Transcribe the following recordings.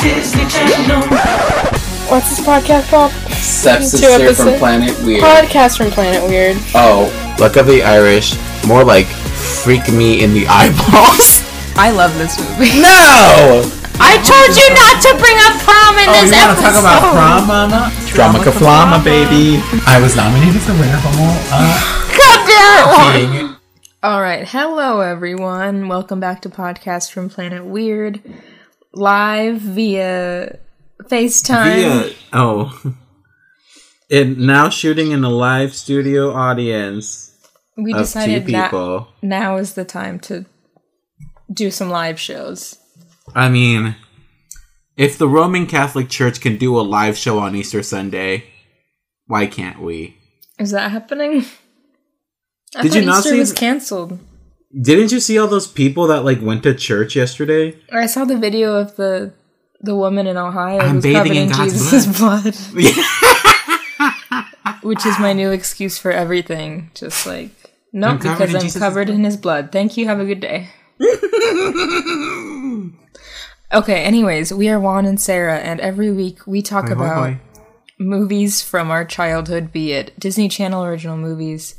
Disney Channel. What's this podcast called? Sepsis Two here from. Planet Weird. Podcast from Planet Weird. Oh, Luck of the Irish, more like freak me in the eyeballs. I love this movie. no! I told you not to bring up prom in Oh, this you want to episode. talk about prom, mama? Drama Flama, baby. I was nominated for winner of all. Uh, God damn it. king. All right, hello everyone. Welcome back to podcast from Planet Weird, live via FaceTime. Via, oh. And now shooting in a live studio audience we decided people. now is the time to do some live shows. I mean, if the Roman Catholic Church can do a live show on Easter Sunday, why can't we? Is that happening? I Did you not Easter see was th- canceled. Didn't you see all those people that like went to church yesterday? I saw the video of the the woman in Ohio I'm who's bathing covered in in God's Jesus' blood. Which is my new excuse for everything. Just like, no, I'm because I'm Jesus' covered in his blood. Thank you. Have a good day. okay, anyways, we are Juan and Sarah, and every week we talk Hoi, hoi, about hoi. movies from our childhood, be it Disney Channel original movies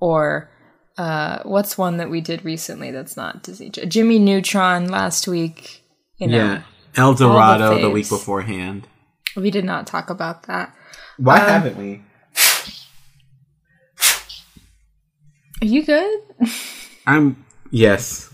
or uh, what's one that we did recently that's not Disney? Jimmy Neutron last week. You know, Yeah, El Dorado the faves. week beforehand. we did not talk about that. Why Um, haven't we? Are you good? I'm yes.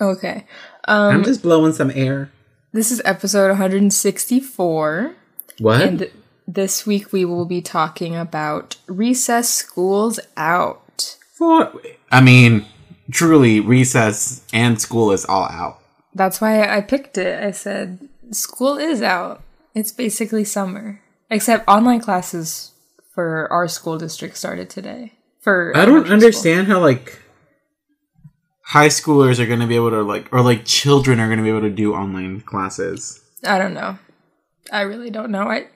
Okay. Um, I'm just blowing some air. this is episode 164, What? and this week we will be talking about recess schools out. For I mean, truly, recess and school is all out. That's why I picked it. I said school is out. It's basically summer, except online classes for our school district started today. For I don't elementary understand how like high schoolers are going to be able to like, or like children are going to be able to do online classes. I don't know. I really don't know. I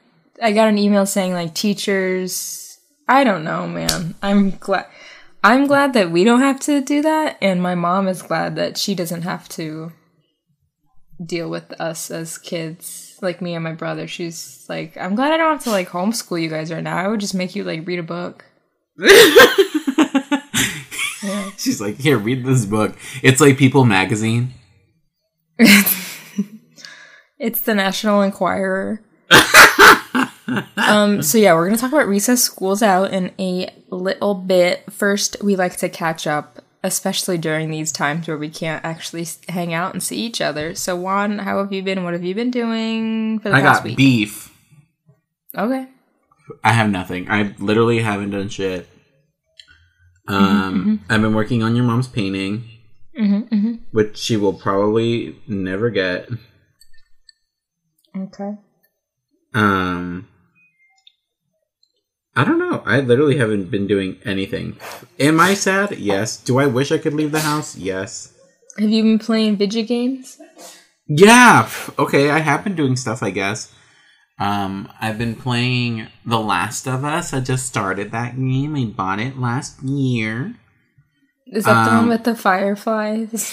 I got an email saying like teachers. I don't know, man. I'm glad. I'm glad that we don't have to do that, and my mom is glad that she doesn't have to deal with us as kids, like me and my brother. She's like, I'm glad I don't have to like homeschool you guys right now. I would just make you like read a book. She's like, here, read this book. It's like People Magazine. It's the National Enquirer. um, so yeah, we're gonna talk about recess schools out in a little bit. First, we like to catch up, especially during these times where we can't actually hang out and see each other. So Juan, how have you been? What have you been doing for the I past got week? beef. okay. I have nothing. I literally haven't done shit. Um, I've been working on your mom's painting, which she will probably never get. Okay. Um, I don't know. I literally haven't been doing anything. Am I sad? Yes. Do I wish I could leave the house? Yes. Have you been playing video games? Yeah. Okay, I have been doing stuff, I guess. Um, I've been playing The Last of Us. I just started that game. I bought it last year. Is that the Um, one with the fireflies?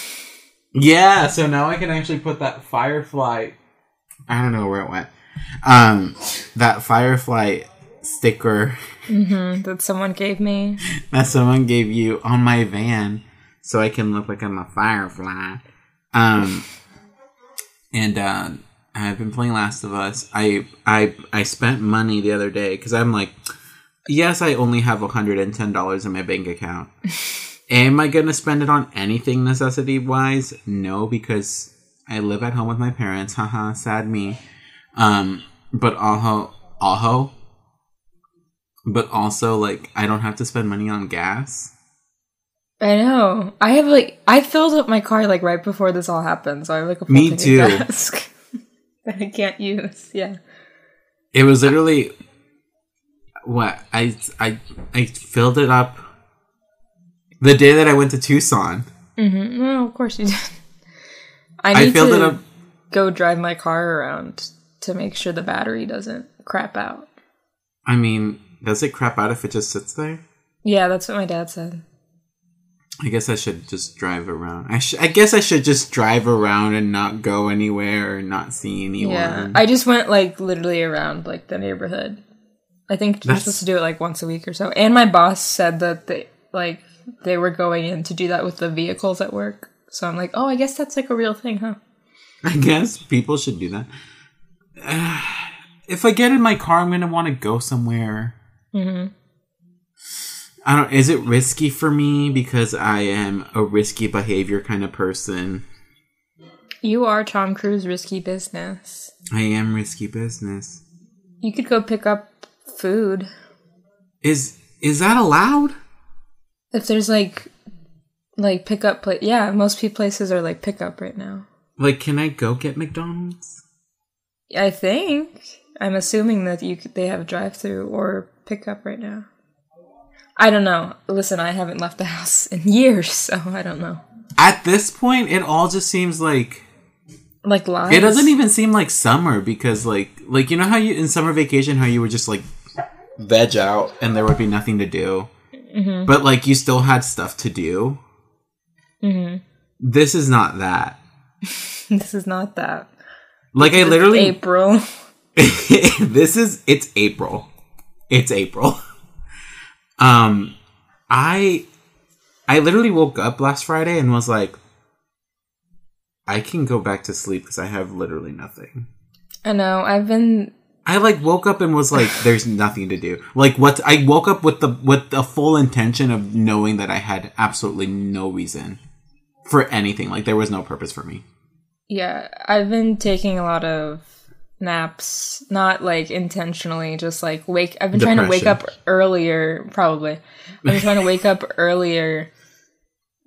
Yeah, so now I can actually put that Firefly. I don't know where it went. Um, that Firefly sticker that someone gave me. that someone gave you on my van, so I can look like I'm a Firefly. Um, and uh, I've been playing Last of Us. I I I spent money the other day because I'm like, yes, I only have hundred and ten dollars in my bank account. Am I gonna spend it on anything necessity wise? No, because I live at home with my parents. Haha, sad me. Um, but also, also, but also like I don't have to spend money on gas. I know. I have like I filled up my car like right before this all happened, so I have like a full Me too. that I can't use. Yeah. It was literally what I I I filled it up the day that I went to Tucson. Mm-hmm. No, of course you did. I I need filled to it up. go drive my car around to make sure the battery doesn't crap out. I mean, does it crap out if it just sits there? Yeah, that's what my dad said. I guess I should just drive around. I sh- I guess I should just drive around and not go anywhere or not see anyone. Yeah, I just went like literally around like the neighborhood. I think you're That's- supposed to do it like once a week or so. And my boss said that they like they were going in to do that with the vehicles at work. So I'm like, oh, I guess that's like a real thing, huh? I guess people should do that. If I get in my car, I'm gonna want to go somewhere. Mm-hmm. I don't. Is it risky for me because I am a risky behavior kind of person? You are Tom Cruise risky business. I am risky business. You could go pick up food Is is that allowed? if there's like like pickup place. Yeah, most places are like pickup right now. Like, can I go get McDonald's? I think. I'm assuming that you could, they have a drive through or pickup right now. I don't know. Listen, I haven't left the house in years, so I don't know. At this point, it all just seems like Like lies. it doesn't even seem like summer because like like you know how you in summer vacation how you would just like veg out and there would be nothing to do, but like you still had stuff to do. Mhm. This is not that. This is not that. Like I literally April. this is it's April. It's April. Um I I literally woke up last Friday and was like I can go back to sleep because I have literally nothing. I know. I've been. I like woke up and was like there's nothing to do. Like what I woke up with the with the full intention of knowing that I had absolutely no reason for anything. Like there was no purpose for me. Yeah, I've been taking a lot of naps, not like intentionally, just like wake. I've been trying to wake up earlier, probably. I've been trying to wake up earlier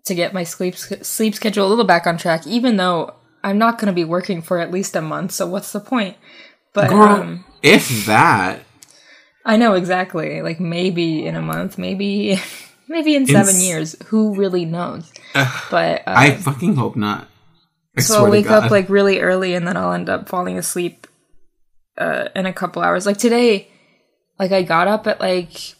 to get my sleep sleep schedule a little back on track, even though I'm not going to be working for at least a month. So what's the point? But Girl, um, if that I know exactly. Like maybe in a month, maybe maybe in seven years. Who really knows? but uh, I fucking hope not. I so I'll wake up like really early, and then I'll end up falling asleep uh, in a couple hours. Like today, like I got up at like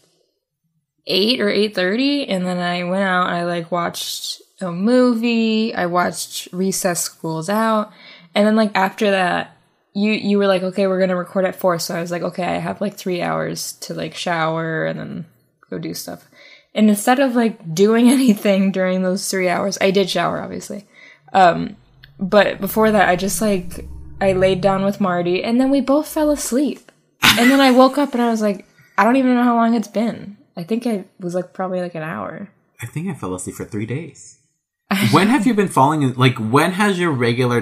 eight or eight thirty, and then I went out. and I like watched a movie. I watched Recess Schools Out, and then like after that, you you were like, okay, we're gonna record at four. So I was like, okay, I have like three hours to like shower and then go do stuff. And instead of like doing anything during those three hours, I did shower, obviously. Um, but before that, I just like I laid down with Marty, and then we both fell asleep. And then I woke up and I was like, I don't even know how long it's been. I think it was like probably like an hour. I think I fell asleep for three days. when have you been falling? in- Like when has your regular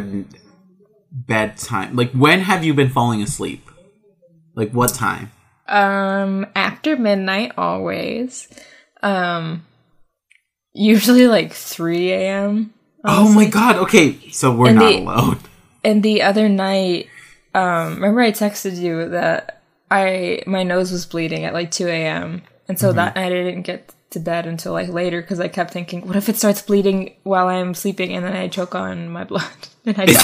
bedtime? Like when have you been falling asleep? Like what time? Um, after midnight, always. Um, usually like three a.m. Oh my god! Okay, so we're And not the- alone. And the other night, um, remember I texted you that I my nose was bleeding at like two a.m. And so that night I didn't get to bed until like later because I kept thinking, what if it starts bleeding while I'm sleeping and then I choke on my blood and I die?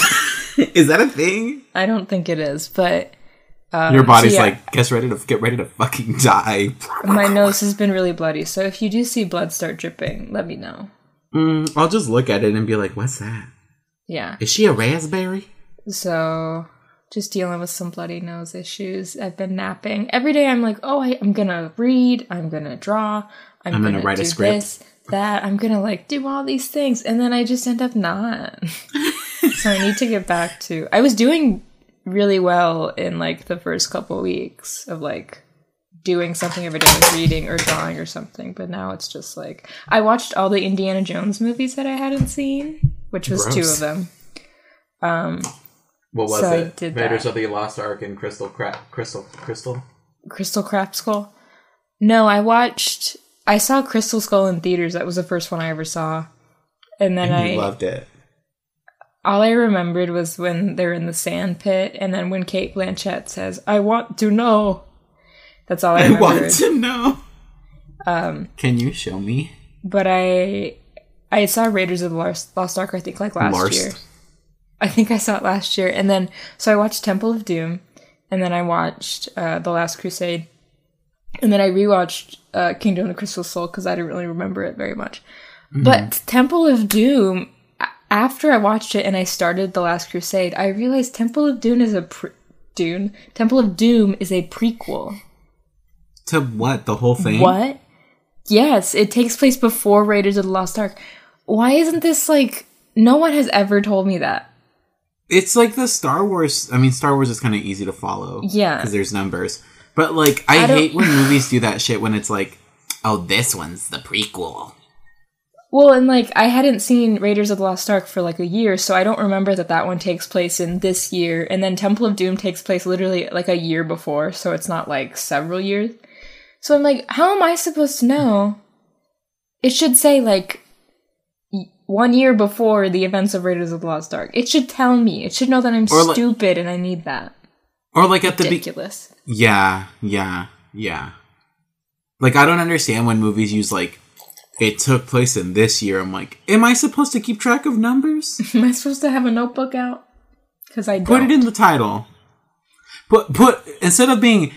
Is that a thing? I don't think it is, but um, Your body's so yeah, like, guess ready to get ready to fucking die. my nose has been really bloody. So if you do see blood start dripping, let me know. Mm, I'll just look at it and be like, what's that? Yeah. Is she a raspberry? So just dealing with some bloody nose issues. I've been napping every day. I'm like, oh, I, I'm gonna read. I'm gonna draw. I'm, I'm gonna gonna, write a script. This, that. I'm gonna like do all these things, and then I just end up not. so I need to get back to. I was doing really well in like the first couple weeks of like doing something every day, like reading or drawing or something. But now it's just like I watched all the Indiana Jones movies that I hadn't seen, which was two of them. Um, What was So I it? did Raiders that. of the Lost Ark and Crystal Crap Crystal Crystal? Crystal Craft Skull. No, I watched. I saw Crystal Skull in theaters. That was the first one I ever saw. And then And I, loved it. all I remembered was when they're in the sand pit, and then when Cate Blanchett says, "I want to know." That's all I I want to know. Um, Can you show me? but I, I saw Raiders of the Lost, Lost Ark. I think like last Larst. year. I think I saw it last year, and then so I watched Temple of Doom, and then I watched uh, The Last Crusade, and then I rewatched uh, Kingdom of the Crystal Soul because I didn't really remember it very much. But Temple of Doom, after I watched it and I started The Last Crusade, I realized Temple of Doom is a pre- Dune. Temple of Doom is a prequel. To what? The whole thing? What? Yes, it takes place before Raiders of the Lost Ark. Why isn't this like no one has ever told me that? It's like the Star Wars. I mean, Star Wars is kind of easy to follow. Yeah. Because there's numbers. But, like, I, I hate when movies do that shit when it's like, oh, this one's the prequel. Well, and like I hadn't seen Raiders of the Lost Ark for like a year, so I don't remember that that one takes place in this year, and then Temple of Doom takes place literally like a year before, so it's not like several years. So I'm like, how am I supposed to know? It should say like one year before the events of Raiders of the Lost Ark. It should tell me. It should know that I'm like- stupid and I need that. Or, like, at the be- Ridiculous. Yeah, yeah, yeah. Like, I don't understand when movies use, like, it took place in this year. I'm like, am I supposed to keep track of numbers? Am I supposed to have a notebook out? Because I don't. Put it in the title. Put put instead of being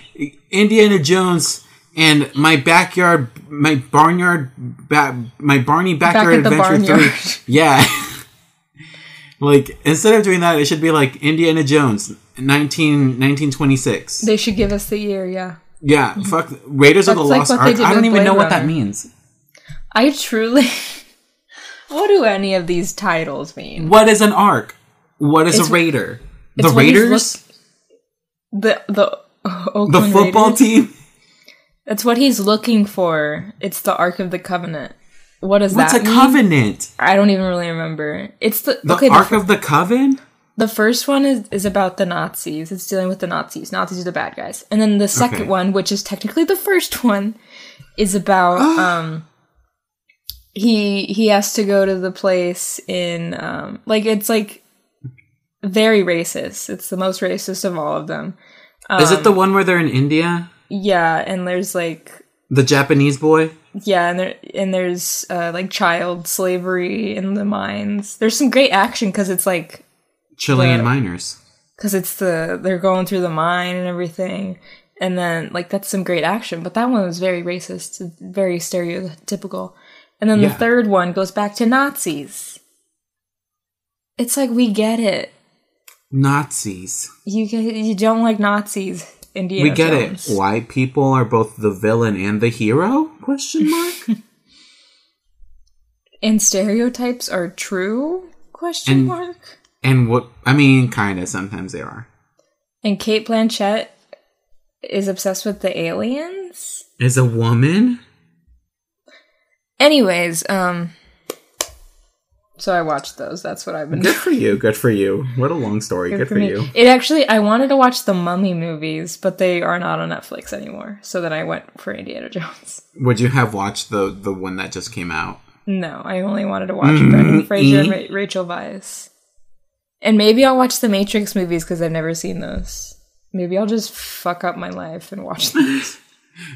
Indiana Jones and my backyard, my barnyard, ba- my Barney backyard the adventure barnyard. three. Yeah. like instead of doing that, it should be like Indiana Jones, 19, 1926. They should give us the year, yeah. yeah, mm-hmm. fuck Raiders of the like Lost Ark. I don't even know Blade what that means. I truly. what do any of these titles mean? What is an arc? What is It's- a raider? The Raiders, The the oh, the Oakland football Raiders? team. That's what he's looking for. It's the Ark of the Covenant. What does What's that What's a mean? covenant? I don't even really remember. It's the, The okay. The, Ark fir- of the Coven. the first one is is about the Nazis. It's dealing with the Nazis. Nazis are the bad guys. And then the second Okay. one, which is technically the first one, is about um. He he has to go to the place in um like it's like very racist. It's the most racist of all of them. Is Um, it the one where they're in India? Yeah, and there's like The Japanese boy? yeah, and there and there's uh, like child slavery in the mines. There's some great action because it's like Chilean The- miners. because it's the they're going through the mine and everything, and then like that's some great action. But that one was very racist, very stereotypical. And then Yeah. the third one goes back to Nazis. It's like we get it. Nazis. You you don't like Nazis. Indiana we get Jones. it. White people are both the villain and the hero? Question mark? And stereotypes are true? Question And- mark. and what I mean, kinda sometimes they are. And Cate Blanchett is obsessed with the aliens. Is a woman? Anyways, um so I watched those. That's what I've been Good doing. for you, good for you. What a long story. Good, for, me. you. It actually I wanted to watch the Mummy movies, but they are not on Netflix anymore. So then I went for Indiana Jones. Would you have watched the the one that just came out? No, I only wanted to watch Brendan mm-hmm. Fraser and mm-hmm. Ra- Rachel Weisz. And maybe I'll watch the Matrix movies because I've never seen those. Maybe I'll just fuck up my life and watch them.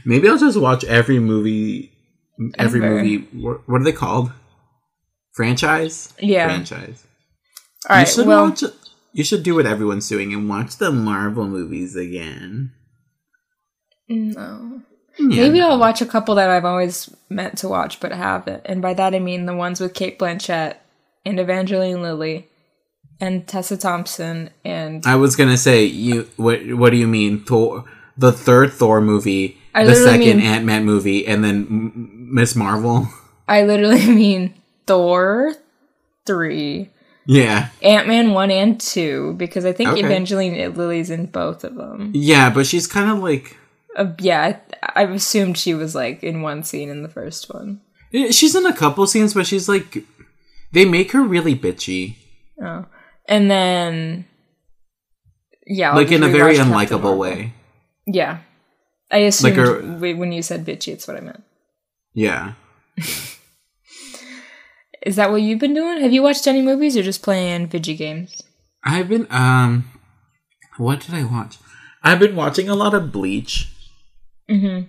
Maybe I'll just watch every movie every Ever. movie what, what are they called? Franchise? Yeah. Franchise. All you should Well, watch you should do what everyone's doing and watch the Marvel movies again. no. Yeah. Maybe I'll watch a couple that I've always meant to watch but haven't. And by that I mean the ones with Cate Blanchett and Evangeline Lilly and Tessa Thompson and I was gonna say you. What What do you mean? Thor, the third Thor movie, I the second Ant Man movie, and then Miss Marvel. I literally mean Thor 3, Yeah, Ant Man 1 and 2, because I think Okay. Evangeline Lilly's in both of them. yeah, but she's kind of like Uh, yeah, I, I've assumed she was like in one scene in the first one. she's in a couple scenes, but she's like they make her really bitchy, Oh. And then. Yeah, I'll like in a very unlikable way. Yeah. I assumed her- when you said bitchy, it's what I meant. Yeah, Is that what you've been doing? Have you watched any movies or just playing video games? I've been um, what did I watch? I've been watching a lot of Bleach. Mm-hmm.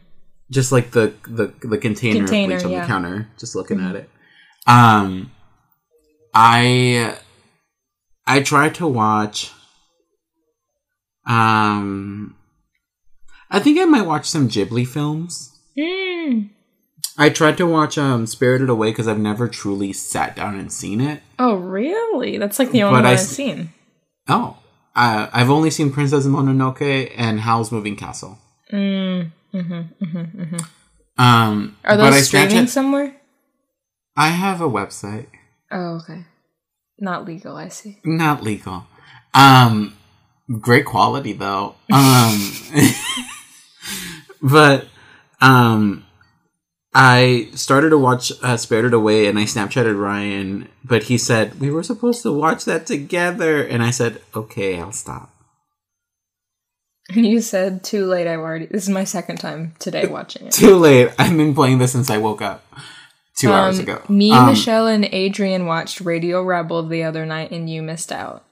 just like the the the container, Container, of bleach on yeah. the counter, just looking at it. Um, I I try to watch. Um, I think I might watch some Ghibli films. Mm. I tried to watch um Spirited Away because I've never truly sat down and seen it. Oh, really? That's like the only But one I I've seen. Oh, uh, I've only seen Princess Mononoke and Howl's Moving Castle. Mm, mm-hmm, mm-hmm, mm-hmm. Um, Are but those streaming somewhere? I have a website, Oh, okay. Not legal, I see. not legal. Um, great quality though. Um, but um, I started to watch uh, Spirited Away, and I Snapchatted Ryan, but he said we were supposed to watch that together, and I said, okay, I'll stop. You said too late. I've already. This is my second time today watching it. Too late. I've been playing this since I woke up two hours Um, ago. Me, Um, Michelle, and Adrian watched Radio Rebel the other night, and you missed out.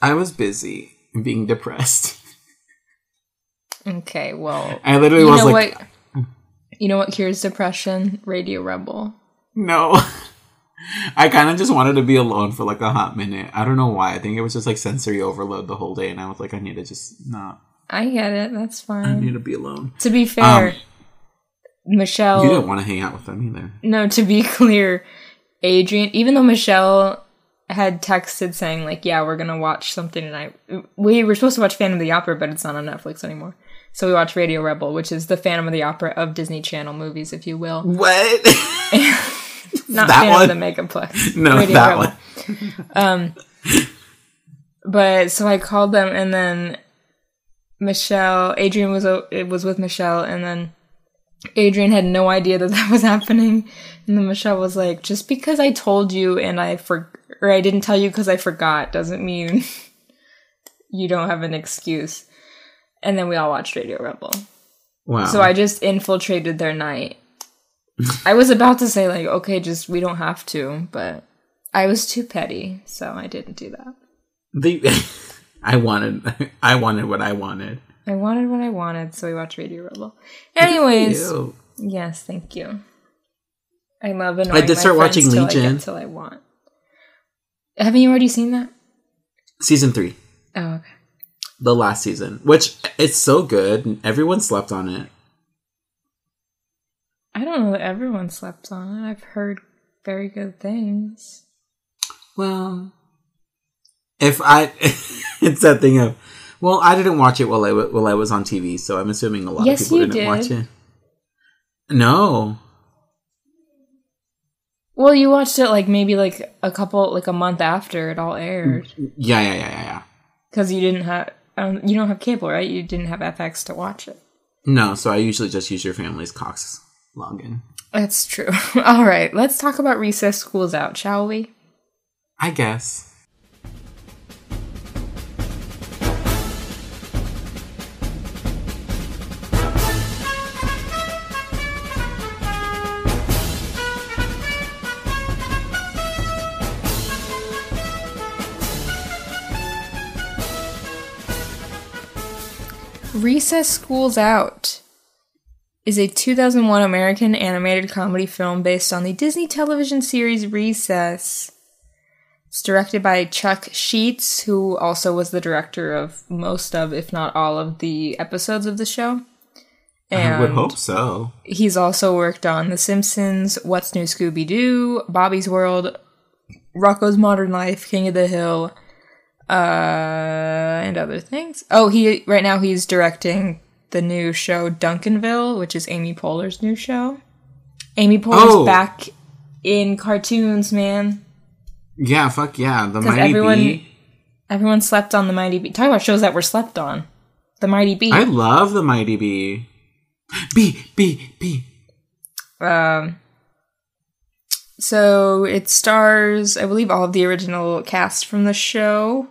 I was busy being depressed. Okay, well, I literally was like, what? You know what cures depression? Radio Rebel. no. I kind of just wanted to be alone for like a hot minute. I don't know why. I think it was just like sensory overload the whole day, and I was like, I need to just not. I get it. That's fine. I need to be alone. To be fair, Um, Michelle. You didn't want to hang out with them either. No, to be clear, Adrian, even though Michelle had texted saying, like, yeah, we're going to watch something tonight, we were supposed to watch Phantom of the Opera, but it's not on Netflix anymore. So we watched Radio Rebel, which is the Phantom of the Opera of Disney Channel movies, if you will. What? Not That Phantom one? of the Megaplex. no, Radio that Rebel. one. Um, but so I called them, and then Michelle, Adrian was it was with Michelle, and then Adrian had no idea that that was happening, and then Michelle was like, "Just because I told you and I for or I didn't tell you because I forgot doesn't mean you don't have an excuse." And then we all watched Radio Rebel. Wow. So I just infiltrated their night. I was about to say like, okay, just we don't have to, but I was too petty, so I didn't do that. the, I wanted, I wanted what I wanted. I wanted what I wanted, so we watched Radio Rebel. Anyways, Ew. yes, thank you. I love annoying I did start watching till Legion. get till I want. Haven't you already seen that? Season three, Oh, okay. The last season, which it's so good. Everyone slept on it. I don't know that everyone slept on it. I've heard very good things. Well, if I, it's that thing of, well, I didn't watch it while I while I was on TV, so I'm assuming a lot Yes, of people didn't did. watch it. No, Well, you watched it like maybe like a couple, like a month after it all aired, yeah, yeah, yeah, yeah, yeah. because you didn't have, um, you don't have cable, right? You didn't have FX to watch it. No, so I usually just use your family's Cox login. That's true. all right, let's talk about recess schools out, shall we? I guess. Recess Schools Out is a 2001 American animated comedy film based on the Disney television series Recess. It's directed by Chuck Sheetz, who also was the director of most of, if not all of, the episodes of the show. And I would hope so. He's also worked on The Simpsons, What's New Scooby Doo, Bobby's World, Rocko's Modern Life, King of the Hill, uh, and other things. Oh, he right now he's directing the new show Duncanville, which is Amy Poehler's new show. Amy Poehler's Oh. back in cartoons, man. Yeah, fuck yeah. The Mighty everyone- Bee. Everyone slept on the Mighty B. Talk about shows that were slept on. The Mighty B. I love the Mighty B. Bee, bee, bee. Um, so it stars, I believe, all of the original cast from the show,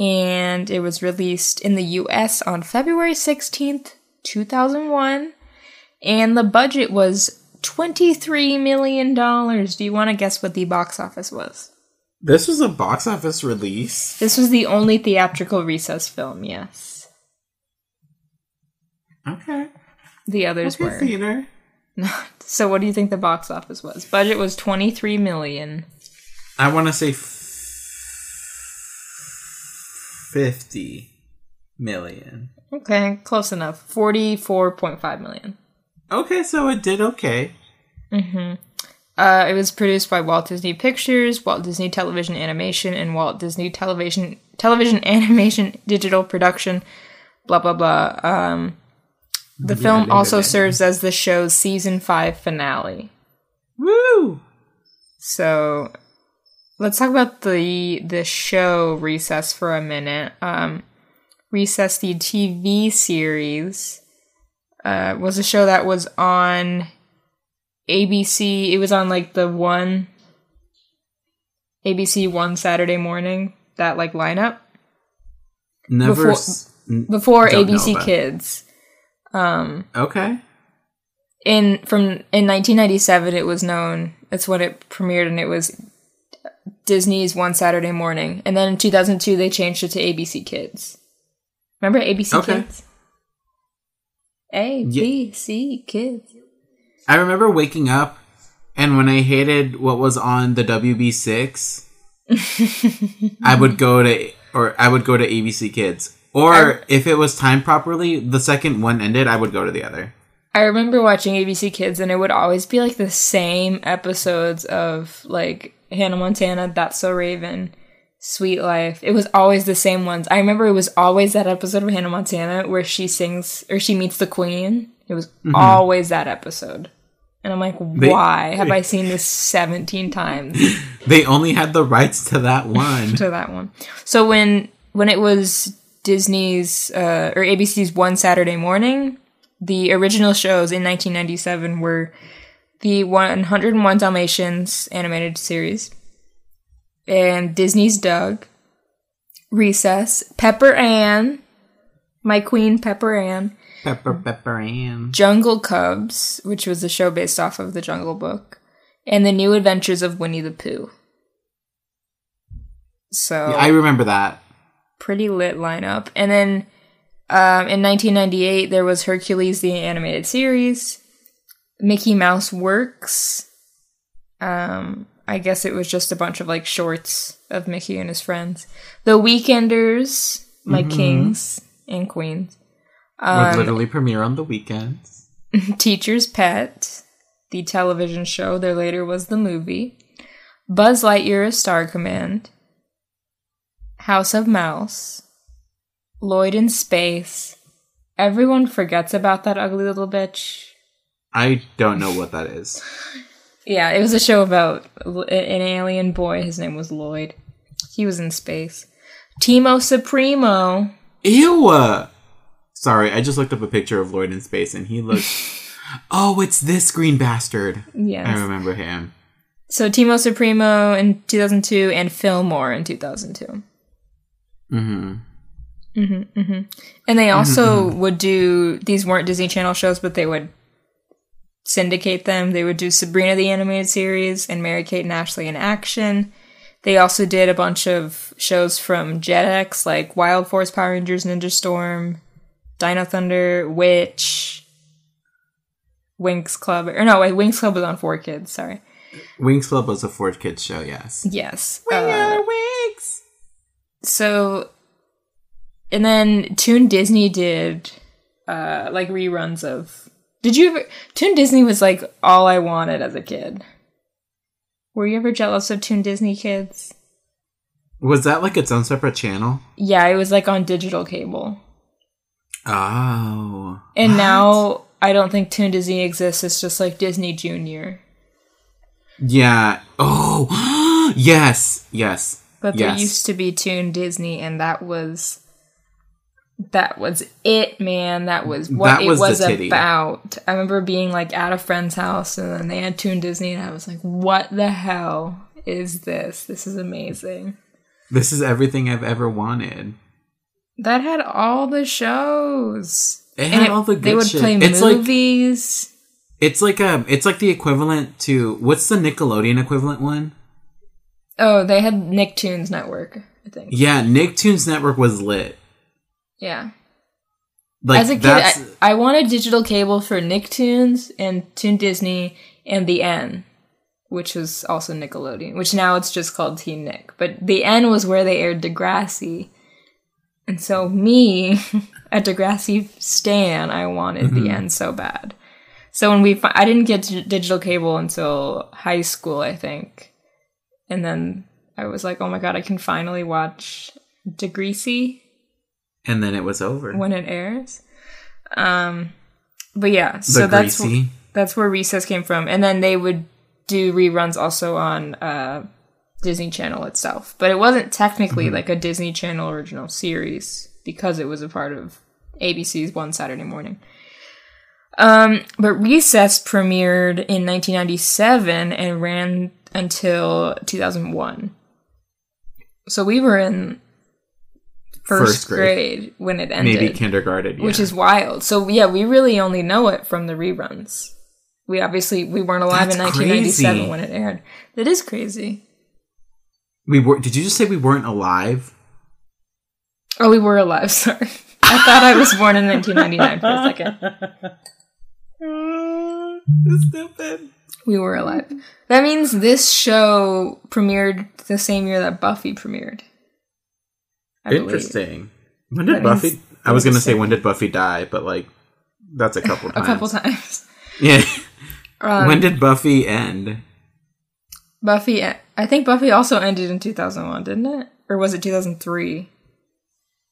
and it was released in the U.S. on February sixteenth, two thousand one, and the budget was twenty three million dollars. Do you want to guess what the box office was? This was a box office release. This was the only theatrical recess film. Yes, Okay. the others Okay, were theater. So, what do you think the box office was? Budget was twenty three million. I want to say 50 million. Okay, close enough. Forty-four point five million. Okay, so it did okay. Uh, it was produced by Walt Disney Pictures, Walt Disney Television Animation, and Walt Disney Television Television Animation Digital Production. Blah blah blah. Um, the film also serves as the show's season five finale. Woo! So let's talk about the the show Recess for a minute. Um, Recess, the TV series, uh, was a show that was on ABC. It was on like the one ABC one Saturday morning that like lineup Never. Before- s- before ABC. Kids. Um, Okay. in from in 1997 it was known that's when it premiered and it was disney's one saturday morning and then in 2002 they changed it to abc kids remember abc Okay. kids abc kids I remember waking up, and when I hated what was on the WB6, I would go to or I would go to ABC Kids. Or I- if it was timed properly, the second one ended, I would go to the other. i remember watching abc kids and it would always be like the same episodes of like hannah montana that's so raven sweet life. It was always the same ones. I remember it was always that episode of hannah montana where she sings or she meets the queen. It was always that episode. And i'm like why have i seen this 17 times? They only had the rights to that one. to that one. So when when it was disney's uh, or abc's one saturday morning the original shows in 1997 were the 101 dalmatians animated series and disney's doug recess pepper ann my queen pepper ann Pepper, pepper, and jungle cubs which was a show based off of the jungle book and the new adventures of winnie the pooh so I remember that. pretty lit lineup. And then um, in 1998, there was Hercules the animated series, Mickey Mouse Works. Um, I guess it was just a bunch of like shorts of Mickey and his friends. The Weekenders, my kings and queens. Um, would literally premiere on the weekends. Teacher's Pet, the television show. There later was the movie. Buzz Lightyear, A Star Command. House of Mouse. Lloyd in Space. Everyone forgets about that ugly little bitch. I don't know what that is. Yeah, it was a show about an alien boy. His name was Lloyd. He was in space. Teamo Supremo. Ew! Sorry, I just looked up a picture of Lloyd in space and he looks. oh, it's this green bastard. Yes. I remember him. So Teamo Supremo in 2002 and Fillmore in 2002. Mm-hmm. Mm-hmm, mm-hmm. And they mm-hmm, also would do these weren't Disney Channel shows, but they would syndicate them. They would do Sabrina the animated series and Mary Kate and Ashley in action. They also did a bunch of shows from Jetix like Wild Force Power Rangers Ninja Storm, Dino Thunder, Witch, Winx Club. Or no, wait, Winx Club was on 4 Kids, sorry. Winx Club was a four kids show, yes. Yes. uh, So, and then Toon Disney did uh like reruns of. Did you ever? Toon Disney was like all I wanted as a kid. Were you ever jealous of Toon Disney kids? Was that like its own separate channel? Yeah, it was like on digital cable, Oh. and now I don't think Toon Disney exists. It's just like Disney Junior. Yeah. Oh, yes, yes. But there used to be Toon Disney, and that was that was it, man. That was what That it was the was about. I remember being like at a friend's house, and then they had Toon Disney, and I was like, "What the hell is this? This is amazing." This is everything I've ever wanted. That had all the shows. It had it- all the they would shit. play It's like movies. it's like a it's like the equivalent to what's the Nickelodeon equivalent one? oh, they had Nicktoons Network. I think. Yeah, Nicktoons Network was lit. Yeah. Like As a kid, I, I wanted digital cable for Nicktoons and Toon Disney and the N, which was also Nickelodeon, which now it's just called Teen Nick. But the N was where they aired Degrassi. And so me, a Degrassi stan, I wanted the mm-hmm. N so bad. So when we, fi- I didn't get digital cable until high school, I think, and then I was like, oh my god, I can finally watch Degrassi And then it was over. when it airs. Um, but yeah, the so that's wh- that's where Recess came from, and then they would do reruns also on uh, Disney Channel itself, but it wasn't technically Mm-hmm. like a Disney Channel original series because it was a part of ABC's One Saturday Morning. Um, but Recess premiered in 1997 and ran until 2001. So we were in first, First grade. grade. when it ended maybe kindergarten. Yeah. which is wild. So yeah, we really only know it from the reruns. We obviously we weren't alive That's in 1997 crazy. when it aired. That is crazy. we were. Did you just say we weren't alive? Oh, we were alive. Sorry, I thought I was born in 1999 for a second. Stupid. We were alive. That means this show premiered the same year that Buffy premiered. I believe. Interesting. When did That Buffy? I was gonna say when did Buffy die, but like that's a couple times. A couple times. Yeah. Um, when did Buffy end? Buffy? I think Buffy also ended in 2001, didn't it? Or was it 2003?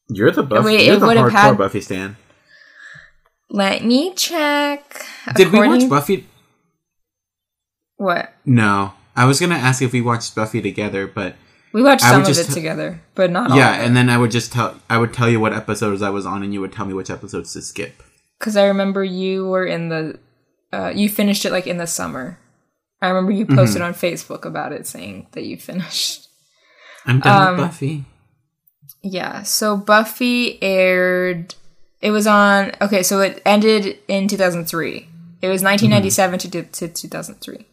You're the Buffy. Wait, you're it the hardcore had- Buffy stan. Let me check. Did we watch Buffy? What? No. I was gonna ask if we watched Buffy together, but We watched some of it t- together, but not all. yeah, and then I would just tell I would tell you what episodes I was on, and you would tell me which episodes to skip. because I remember you were in the, uh, you finished it like in the summer. I remember you posted Mm-hmm. on Facebook about it, saying that you finished. I'm done Um, with Buffy. Yeah, so Buffy aired. It was on. Okay, so it ended in 2003. It was 1997 to, to 2003.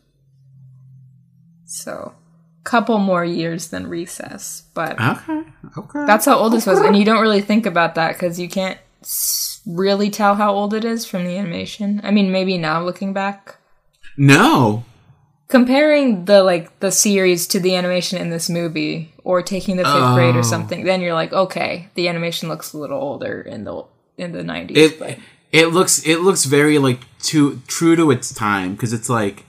So, couple more years than Recess, but Okay. Okay. That's how old this was, and you don't really think about that because you can't really tell how old it is from the animation. I mean, maybe now looking back, no. comparing the like the series to the animation in this movie, or taking the fifth grade Oh. or something, then you're like, okay, the animation looks a little older in the in the nineties. It it looks it looks very like too true to its time because it's like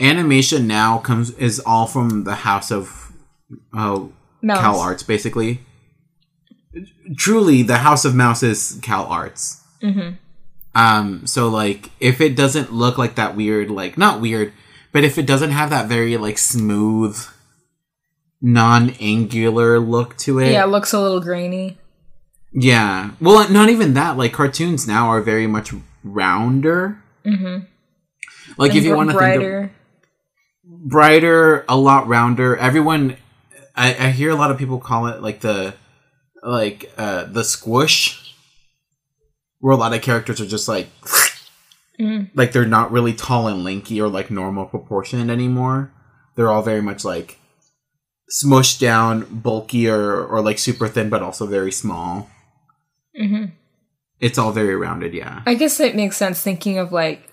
animation now comes is all from the house of oh Cal Arts basically. Truly, the House of Mouse is Cal Arts. Mm-hmm. Um, so like, if it doesn't look like that weird, like not weird, but if it doesn't have that very like smooth, non-angular look to it, Yeah, it looks a little grainy. yeah. Well, not even that. Like cartoons now are very much rounder. Mm-hmm. Like if you want to think of brighter. a lot rounder. Everyone, I, I hear a lot of people call it like the, like uh the squish, where a lot of characters are just like, Mm. like they're not really tall and lanky or like normal proportioned anymore. They're all very much like smushed down, bulky or or like super thin, but also very small. Mhm. It's all very rounded, yeah. I guess it makes sense thinking of like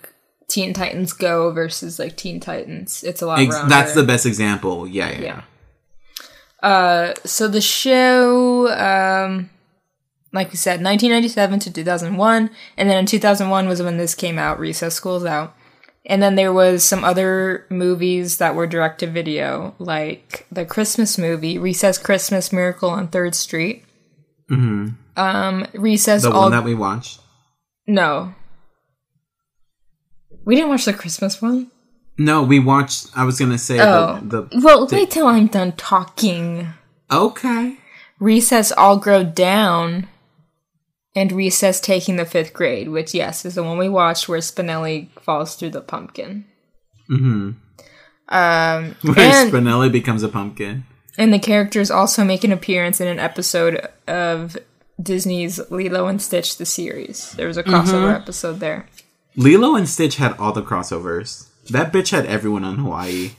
Teen Titans Go versus like Teen Titans. It's a lot Ex- rounder. that's the best example. Yeah, yeah. Yeah. Uh, so the show, um, like we said, 1997 to 2001, and then in 2001 was when this came out. Recess School's Out, and then there was some other movies that were direct to video, like the Christmas movie, Recess Christmas Miracle on Third Street. hmm Um, Recess The all one that we watched. no, we didn't watch the Christmas one. No, we watched. I was gonna say Oh. the, the Well, wait till I'm done talking. okay. Recess all grow down and Recess taking the fifth grade, which yes is the one we watched where Spinelli falls through the pumpkin. Mm-hmm. Um, Where and, Spinelli becomes a pumpkin. and the characters also make an appearance in an episode of Disney's Lilo and Stitch the series. There was a crossover episode there. Lilo and Stitch had all the crossovers. That bitch had everyone on Hawaii.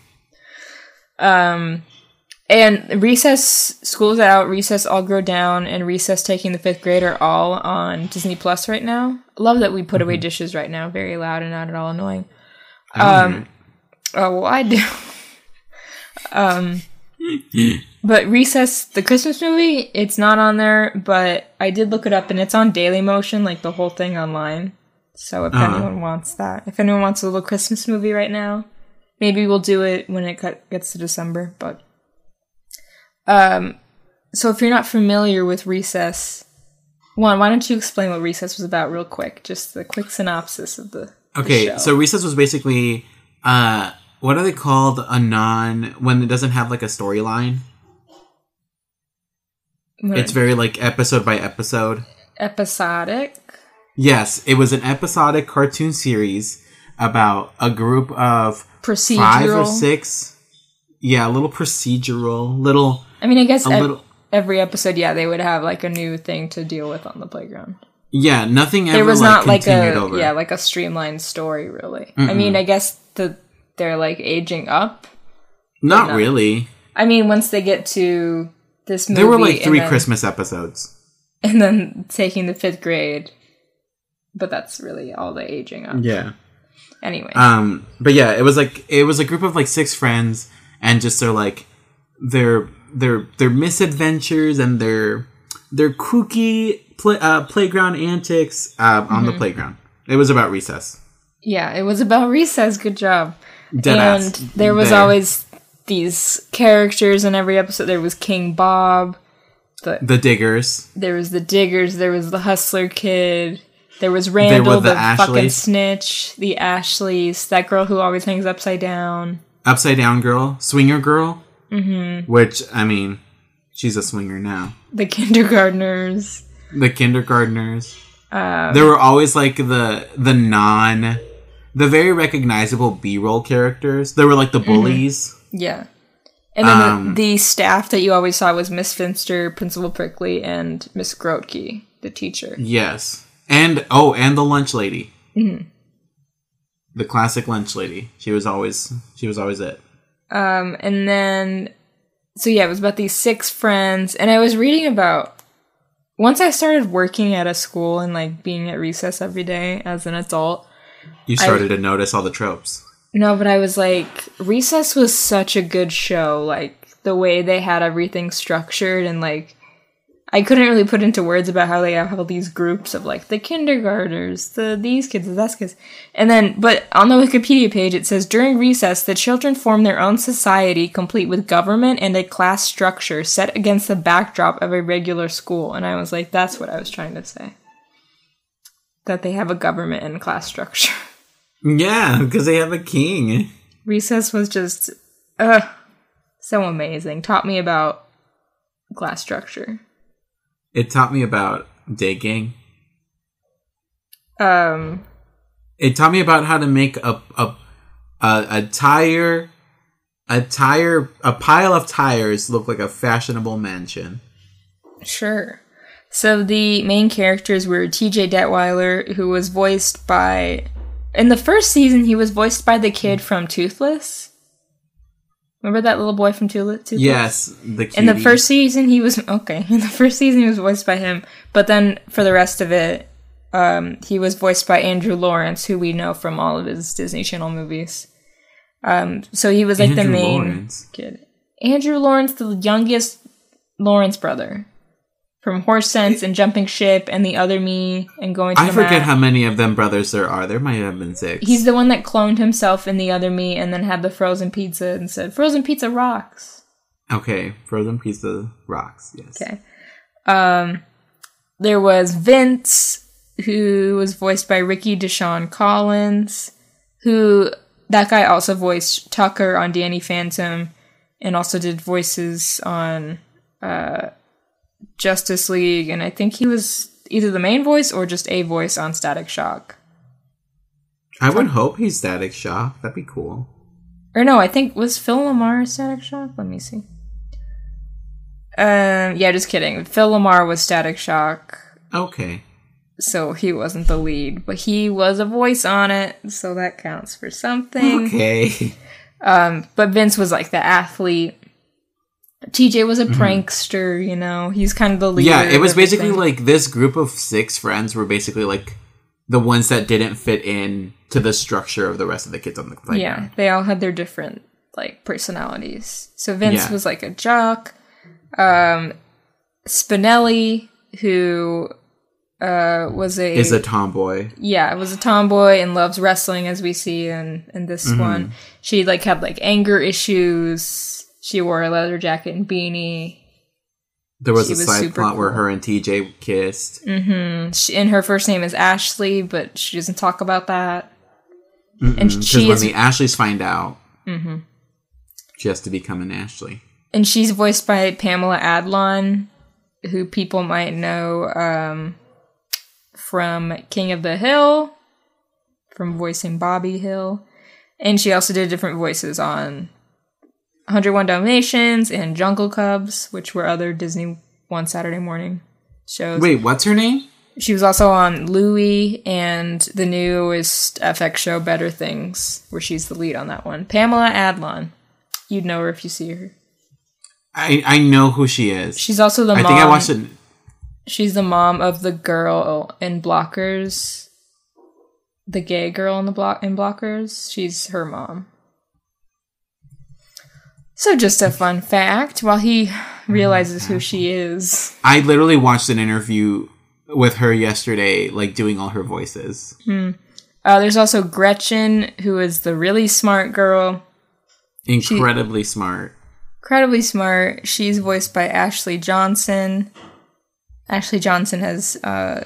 Um, and Recess School's Out, Recess All Grow Down, and Recess Taking the Fifth Grade are all on Disney Plus right now. Love that we put away dishes right now, very loud and not at all annoying. Um. Oh well, I do. um, but Recess, the Christmas movie, it's not on there. But I did look it up, and it's on Daily Motion, like the whole thing online. So if Uh-huh. anyone wants that, if anyone wants a little Christmas movie right now, maybe we'll do it when it cut- gets to December. But um, so if you're not familiar with Recess, one, why don't you explain what Recess was about real quick? Just the quick synopsis of the. the Okay, show. so Recess was basically uh what are they called? A non when it doesn't have like a storyline. It's very like episode by episode. episodic. Yes, it was an episodic cartoon series about a group of Procedural. five or six. Yeah, a little procedural, little I mean, I guess ev- little every episode, yeah, they would have like a new thing to deal with on the playground. yeah, nothing ever There was like, not like a over. yeah, like a streamlined story, really. I mean, I guess the they're like aging up. not no. really. I mean, once they get to this movie, There were like three then- Christmas episodes. and then taking the fifth grade. But that's really all the aging up. Yeah. Anyway, Um, but yeah, it was like it was a group of like six friends, and just their like their their their misadventures and their their kooky play, uh, playground antics uh, on Mm-hmm. the playground. It was about recess. yeah, it was about recess. Good job. Dead and ass. there was There. always these characters in every episode. There was King Bob. The the diggers. there was the Diggers. There was the Hustler Kid. There was Randall, the the, fucking snitch. The Ashleys. That girl who always hangs upside down. Upside down girl, swinger girl. Mm-hmm. Which I mean, she's a swinger now. The kindergartners. The kindergartners. Um, there were always like the the non, the very recognizable B roll characters. There were like the bullies. Yeah. And then Um, the, the staff that you always saw was Miss Finster, Principal Prickly, and Miss Grotke, the teacher. Yes, and oh, and the lunch lady. Mm-hmm. The classic lunch lady. She was always she was always it. Um, and then, so yeah, it was about these six friends, and I was reading about. Once I started working at a school and like being at recess every day as an adult, You started to notice all the tropes. no, but I was like, Recess was such a good show. Like the way they had everything structured and like I couldn't really put into words about how they have all these groups of like the kindergartners, the these kids, the that kids. And then but on the Wikipedia page it says during recess the children form their own society complete with government and a class structure set against the backdrop of a regular school. And I was like, that's what I was trying to say. That they have a government and class structure. Yeah, because they have a king. Recess was just uh so amazing. Taught me about class structure. It taught me about digging. Um It taught me about how to make a a a, a tire a tire a pile of tires look like a fashionable mansion. sure. So the main characters were TJ Detweiler, who was voiced by in the first season he was voiced by the kid from Toothless. Remember that little boy from Toothless? Toothless? Yes, the In the first season, he was okay. In the first season, he was voiced by him, but then for the rest of it, um, he was voiced by Andrew Lawrence, who we know from all of his Disney Channel movies. Um, so he was like the main Lawrence. kid. Andrew Lawrence, the youngest Lawrence brother, from Horse Sense and Jumping Ship, and the other me, and going to I forget how many of them brothers there are. There might have been six. He's the one that cloned himself in the other me, and then had the frozen pizza and said, "Frozen pizza rocks." okay. Frozen pizza rocks. Yes. Okay. Um, there was Vince, who was voiced by Rickey D'Shon Collins, who that guy also voiced Tucker on Danny Phantom, and also did voices on uh, Justice League, and I think he was either the main voice or just a voice on Static Shock. I would hope he's Static Shock. That'd be cool. Or no, I think was Phil LaMarr Static Shock. Let me see. Um, yeah, just kidding. Phil LaMarr was Static Shock. Okay. so he wasn't the lead, but he was a voice on it, so that counts for something. Okay. Um, But Vince was like the athlete. TJ was a prankster, you know. He's kind of the leader. Mm-hmm. yeah, it was basically like this group of six friends were basically like the ones that didn't fit in to the structure of the rest of the kids on the playground. yeah, they all had their different like personalities. So Vince Yeah. was like a jock. Um, Spinelli, who uh, was a Is a tomboy. yeah, was a tomboy and loves wrestling as we see in in this Mm-hmm. one. She like had like anger issues. She wore a leather jacket and beanie. There was She a was side plot where her and TJ kissed. She, and her first name is Ashley, but she doesn't talk about that. And Because she when is the Ashleys find out, she has to become an Ashley. and she's voiced by Pamela Adlon, who people might know um, from King of the Hill, from voicing Bobby Hill, and she also did different voices on 101 Dalmatians and Jungle Cubs, which were other Disney One Saturday Morning shows. Wait, what's her name? She was also on Louie and the newest FX show Better Things, where she's the lead on that one. Pamela Adlon. You'd know her if you see her. I I know who she is. She's also the I mom. think I watched it. She's the mom of the girl in Blockers, the gay girl in the block in Blockers. She's her mom. So just a fun fact. While he realizes who she is, I literally watched an interview with her yesterday, like doing all her voices. uh, there's also Gretchen, who is the really smart girl, Incredibly smart. incredibly smart. She's voiced by Ashley Johnson. Ashley Johnson has uh,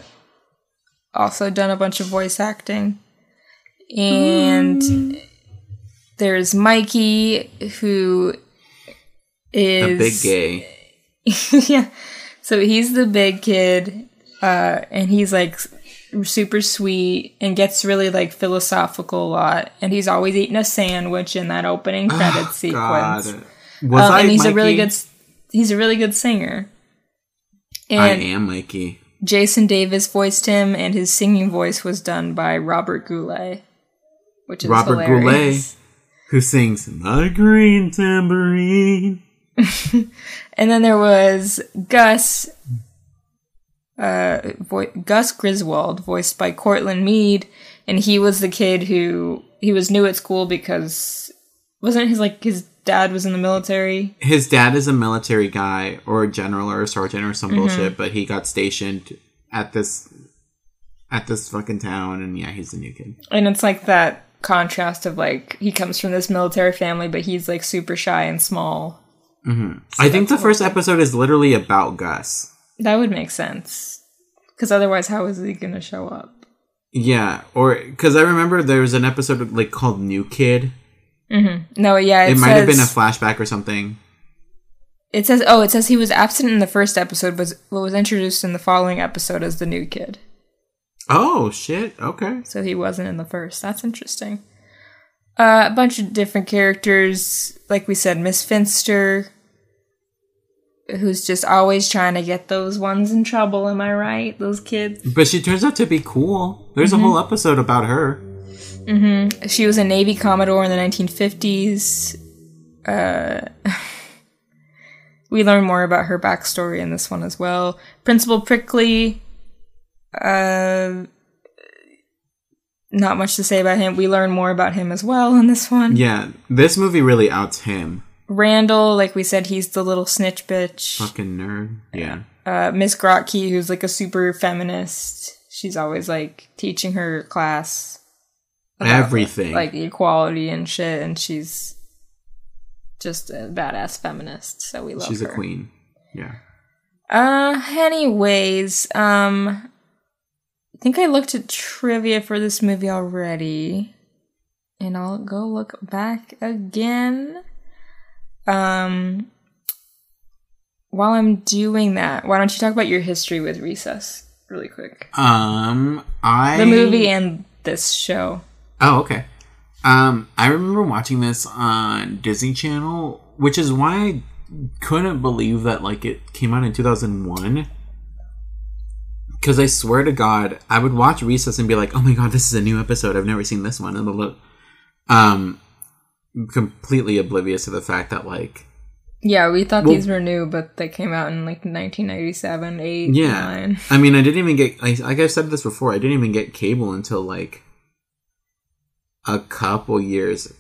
also done a bunch of voice acting. And there's Mikey, who is A big gay. yeah. So he's the big kid, uh, and he's like super sweet and gets really like philosophical a lot. And he's always eating a sandwich in that opening credit sequence. God. Was Um, I and he's a really Mikey? good he's a really good singer. I am Mikey. Jason Davis voiced him, and his singing voice was done by Robert Goulet, which is Robert hilarious. Who sings "My Green Tambourine"? And then there was Gus, uh, vo- Gus Griswold, voiced by Courtland Mead, and he was the kid who he was new at school because wasn't his like his dad was in the military. His dad is a military guy or a general or a sergeant or some Mm-hmm. bullshit, but he got stationed at this at this fucking town, and yeah, he's a new kid. And it's like that contrast of like he comes from this military family, but he's like super shy and small. Mm-hmm. I think the first episode is literally about Gus. That would make sense. Because otherwise, how is he going to show up? Yeah, or because I remember there was an episode like called New Kid. Mm-hmm. No, yeah, it, It, might have been a flashback or something. It says, oh, it says he was absent in the first episode, but was introduced in the following episode as the new kid. Oh shit! Okay. So he wasn't in the first. That's interesting. Uh, a bunch of different characters. Like we said, Miss Finster, who's just always trying to get those ones in trouble. Am I right? Those kids. But she turns out to be cool. There's a whole episode about her. She was a Navy Commodore in the 1950s. Uh, we learn more about her backstory in this one as well. Principal Prickly. Uh, not much to say about him. We learn more about him as well in this one. Yeah, this movie really outs him. Randall, like we said, he's the little snitch bitch. Fucking nerd. Yeah. Uh, Miss Grotke, who's like a super feminist. She's always like teaching her class Everything. like equality and shit, and she's just a badass feminist. So we love her. She's her. a queen. Yeah. Uh, anyways, um, think I looked at trivia for this movie already, and I'll go look back again. Um, while I'm doing that, why don't you talk about your history with Recess really quick? Um, I The movie and this show. Oh, okay. Um, I remember watching this on Disney Channel, which is why I couldn't believe that like it came out in 2001. Because I swear to God, I would watch Recess and be like, "Oh my God, this is a new episode. I've never seen this one." And look, um, completely oblivious to the fact that like, Yeah, we thought Well- these were new, but they came out in like 1997, 8, yeah, 9. I mean, I didn't even get like, like I've said this before. I didn't even get cable until like a couple years.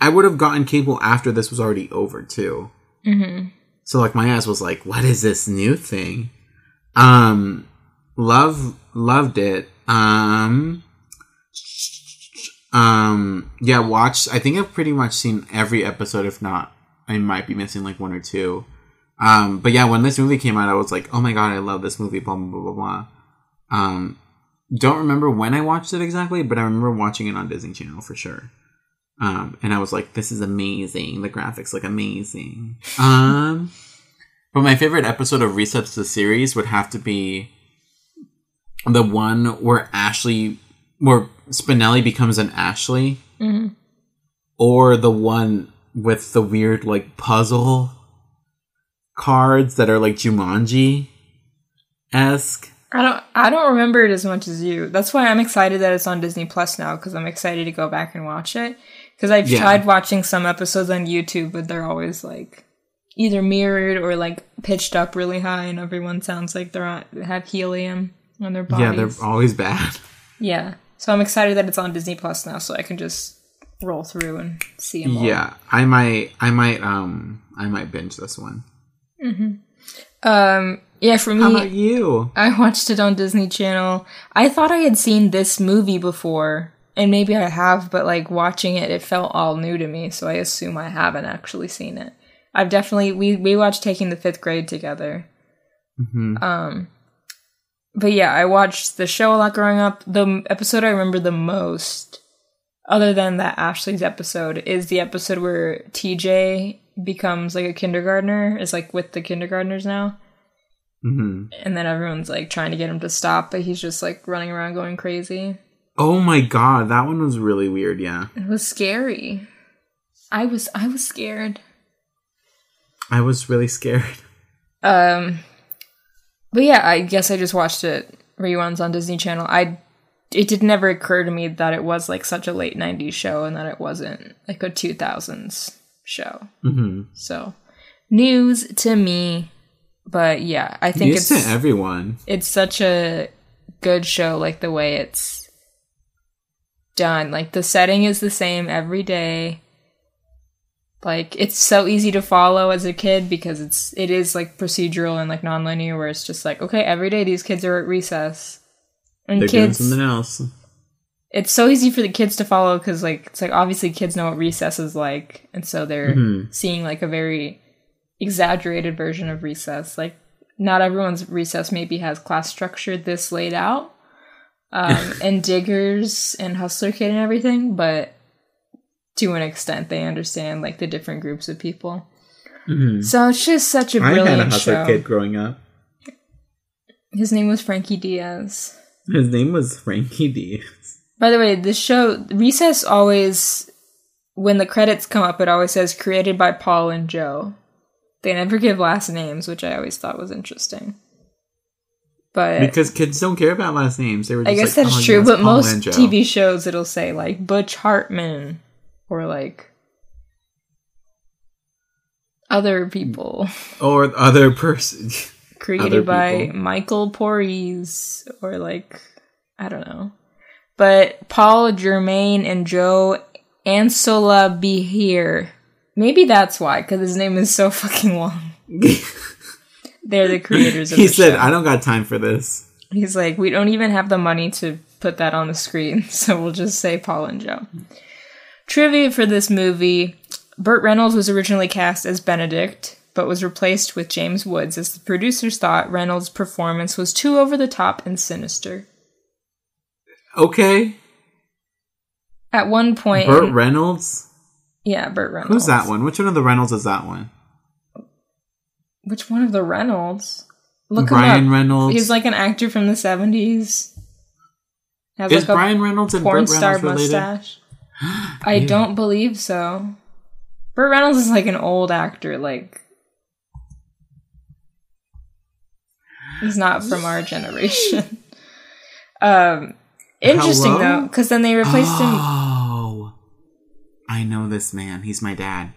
I would have gotten cable after this was already over too. Mm-hmm. So like my ass was like, "What is this new thing?" Um, love loved it. Um, um, yeah, watched. I think I've pretty much seen every episode. If not, I might be missing like one or two. Um, but yeah, when this movie came out, I was like, oh my god, I love this movie. Blah blah blah blah. Um, don't remember when I watched it exactly, but I remember watching it on Disney Channel for sure. Um, and I was like, this is amazing. The graphics look amazing. Um, but my favorite episode of Recess the series would have to be the one where Ashley, where Spinelli becomes an Ashley, Mm-hmm. or the one with the weird like puzzle cards that are like Jumanji esque. I don't I don't remember it as much as you. That's why I'm excited that it's on Disney Plus now because I'm excited to go back and watch it. Because I've Yeah. tried watching some episodes on YouTube, but they're always like either mirrored or like pitched up really high, and everyone sounds like they're on, have helium on their bodies. Yeah, they're always bad. Yeah. So I'm excited that it's on Disney Plus now, so I can just roll through and see them. All. Yeah, I might, I might, um, I might binge this one. Um. Yeah. For me, How about you? I watched it on Disney Channel. I thought I had seen this movie before, and maybe I have, but like watching it, it felt all new to me, so I assume I haven't actually seen it. I've definitely we we watched Taking the Fifth Grade together. Mhm. Um, but yeah, I watched the show a lot growing up. The episode I remember the most, other than that Ashley's episode, is the episode where TJ becomes like a kindergartner. Is like with the kindergartners now hmm and then everyone's like trying to get him to stop, but he's just like running around going crazy. Oh my god, that one was really weird. Yeah, It was scary. I was I was scared. I was really scared. Um but yeah, I guess I just watched it reruns on Disney Channel. I it did never occur to me that it was like such a late 90s show and that it wasn't like a 2000s show. hmm So, news to me. But yeah, I think News it's to everyone. it's such a good show like the way it's done like the setting is the same every day like it's so easy to follow as a kid because it's it is like procedural and like non-linear where it's just like okay every day these kids are at recess and They're doing kids something else. it's so easy for the kids to follow because like it's like obviously kids know what recess is like and so they're Mhm. seeing like a very exaggerated version of recess like not everyone's recess maybe has class structure this laid out um, and diggers and hustler kid and everything but to an extent they understand like the different groups of people Mhm. so it's just such a I had a brilliant hustler show kid growing up. his name was frankie diaz His name was Frankie Diaz. By the way, this show Recess always when the credits come up it always says created by Paul and Joe. They never give last names, which I always thought was interesting. But Because kids don't care about last names. They were. Just I guess like, that's "Oh, true, yes, but Paul most. TV shows it'll say like Butch Hartman or like other people or other person. created Other by people. Michael Poryes or like I don't know. But Paul Germain and Joe Ansolabehere. Maybe that's why, because his name is so fucking long. They're the creators of he the said, show. "I don't got time for this." He's like, we don't even have the money to put that on the screen, so we'll just say Paul and Joe. Trivia for this movie Burt Reynolds was originally cast as Benedict, but was replaced with James Woods as the producers thought Reynolds' performance was too over the top and sinister. Okay, At one point, Burt Reynolds. yeah, Burt Reynolds. Who's that one? Which one of the Reynolds is that one? Which one of the Reynolds? Look Brian. Reynolds. He's like an actor from the seventies. Has is like Brian Reynolds and porn Burt star Reynolds related? mustache. I don't believe so. Burt Reynolds is like an old actor, like he's not from our generation. um interesting Hello? though, because then they replaced him Oh, I know this man. He's my dad.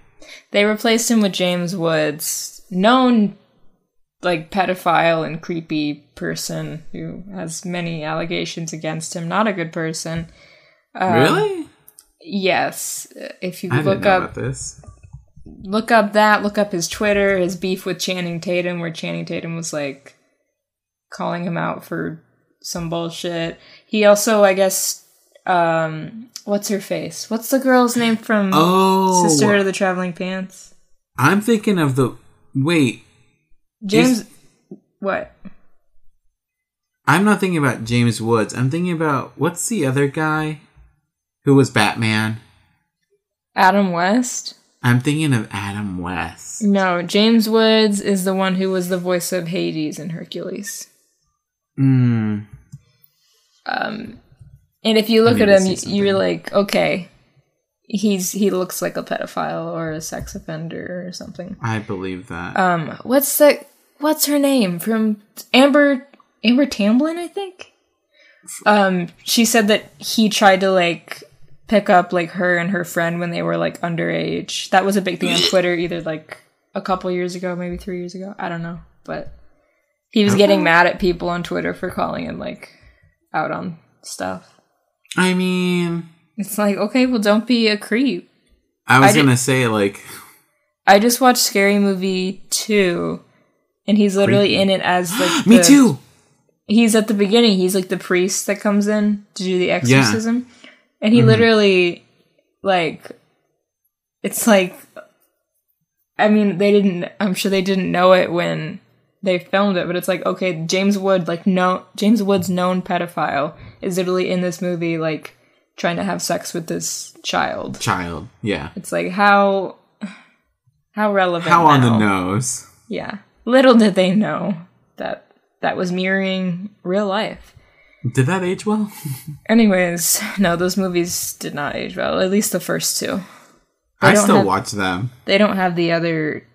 they replaced him with James Woods, known like pedophile and creepy person who has many allegations against him. Not a good person. Um, really? Yes. If you I look up this. look up that, look up his Twitter, his beef with Channing Tatum, where Channing Tatum was like calling him out for some bullshit. He also, I guess, um, what's her face? What's the girl's name from Oh, Sisterhood of the Traveling Pants? I'm thinking of the. Wait, James. what? I'm not thinking about James Woods. I'm thinking about what's the other guy who was Batman? Adam West? I'm thinking of Adam West. No, James Woods is the one who was the voice of Hades in Hercules. Mm. Um, and if you look at him, you- you're like, okay, he's he looks like a pedophile or a sex offender or something. I believe that. Um, what's the what's her name from Amber Amber Tamblyn? I think. Um, she said that he tried to like pick up like her and her friend when they were like underage. That was a big thing on Twitter, either like a couple years ago, maybe three years ago. I don't know, but he was getting mad at people on Twitter for calling him like out on stuff. I mean, It's like, okay, well, don't be a creep. I was I gonna say like, I just watched Scary Movie 2, and he's literally in it as like. me the- too. He's at the beginning, he's like the priest that comes in to do the exorcism. And he mm-hmm. literally, like, it's like. I mean, they didn't. I'm sure they didn't know it when they filmed it, but it's like, okay, James Wood, like, no, James Wood's known pedophile is literally in this movie, like, trying to have sex with this child. Child, yeah. It's like how how relevant How on the nose? Yeah. Little did they know that that was mirroring real life. Did that age well? Anyways, no, those movies did not age well. At least the first two. I still have- watch them. They don't have the other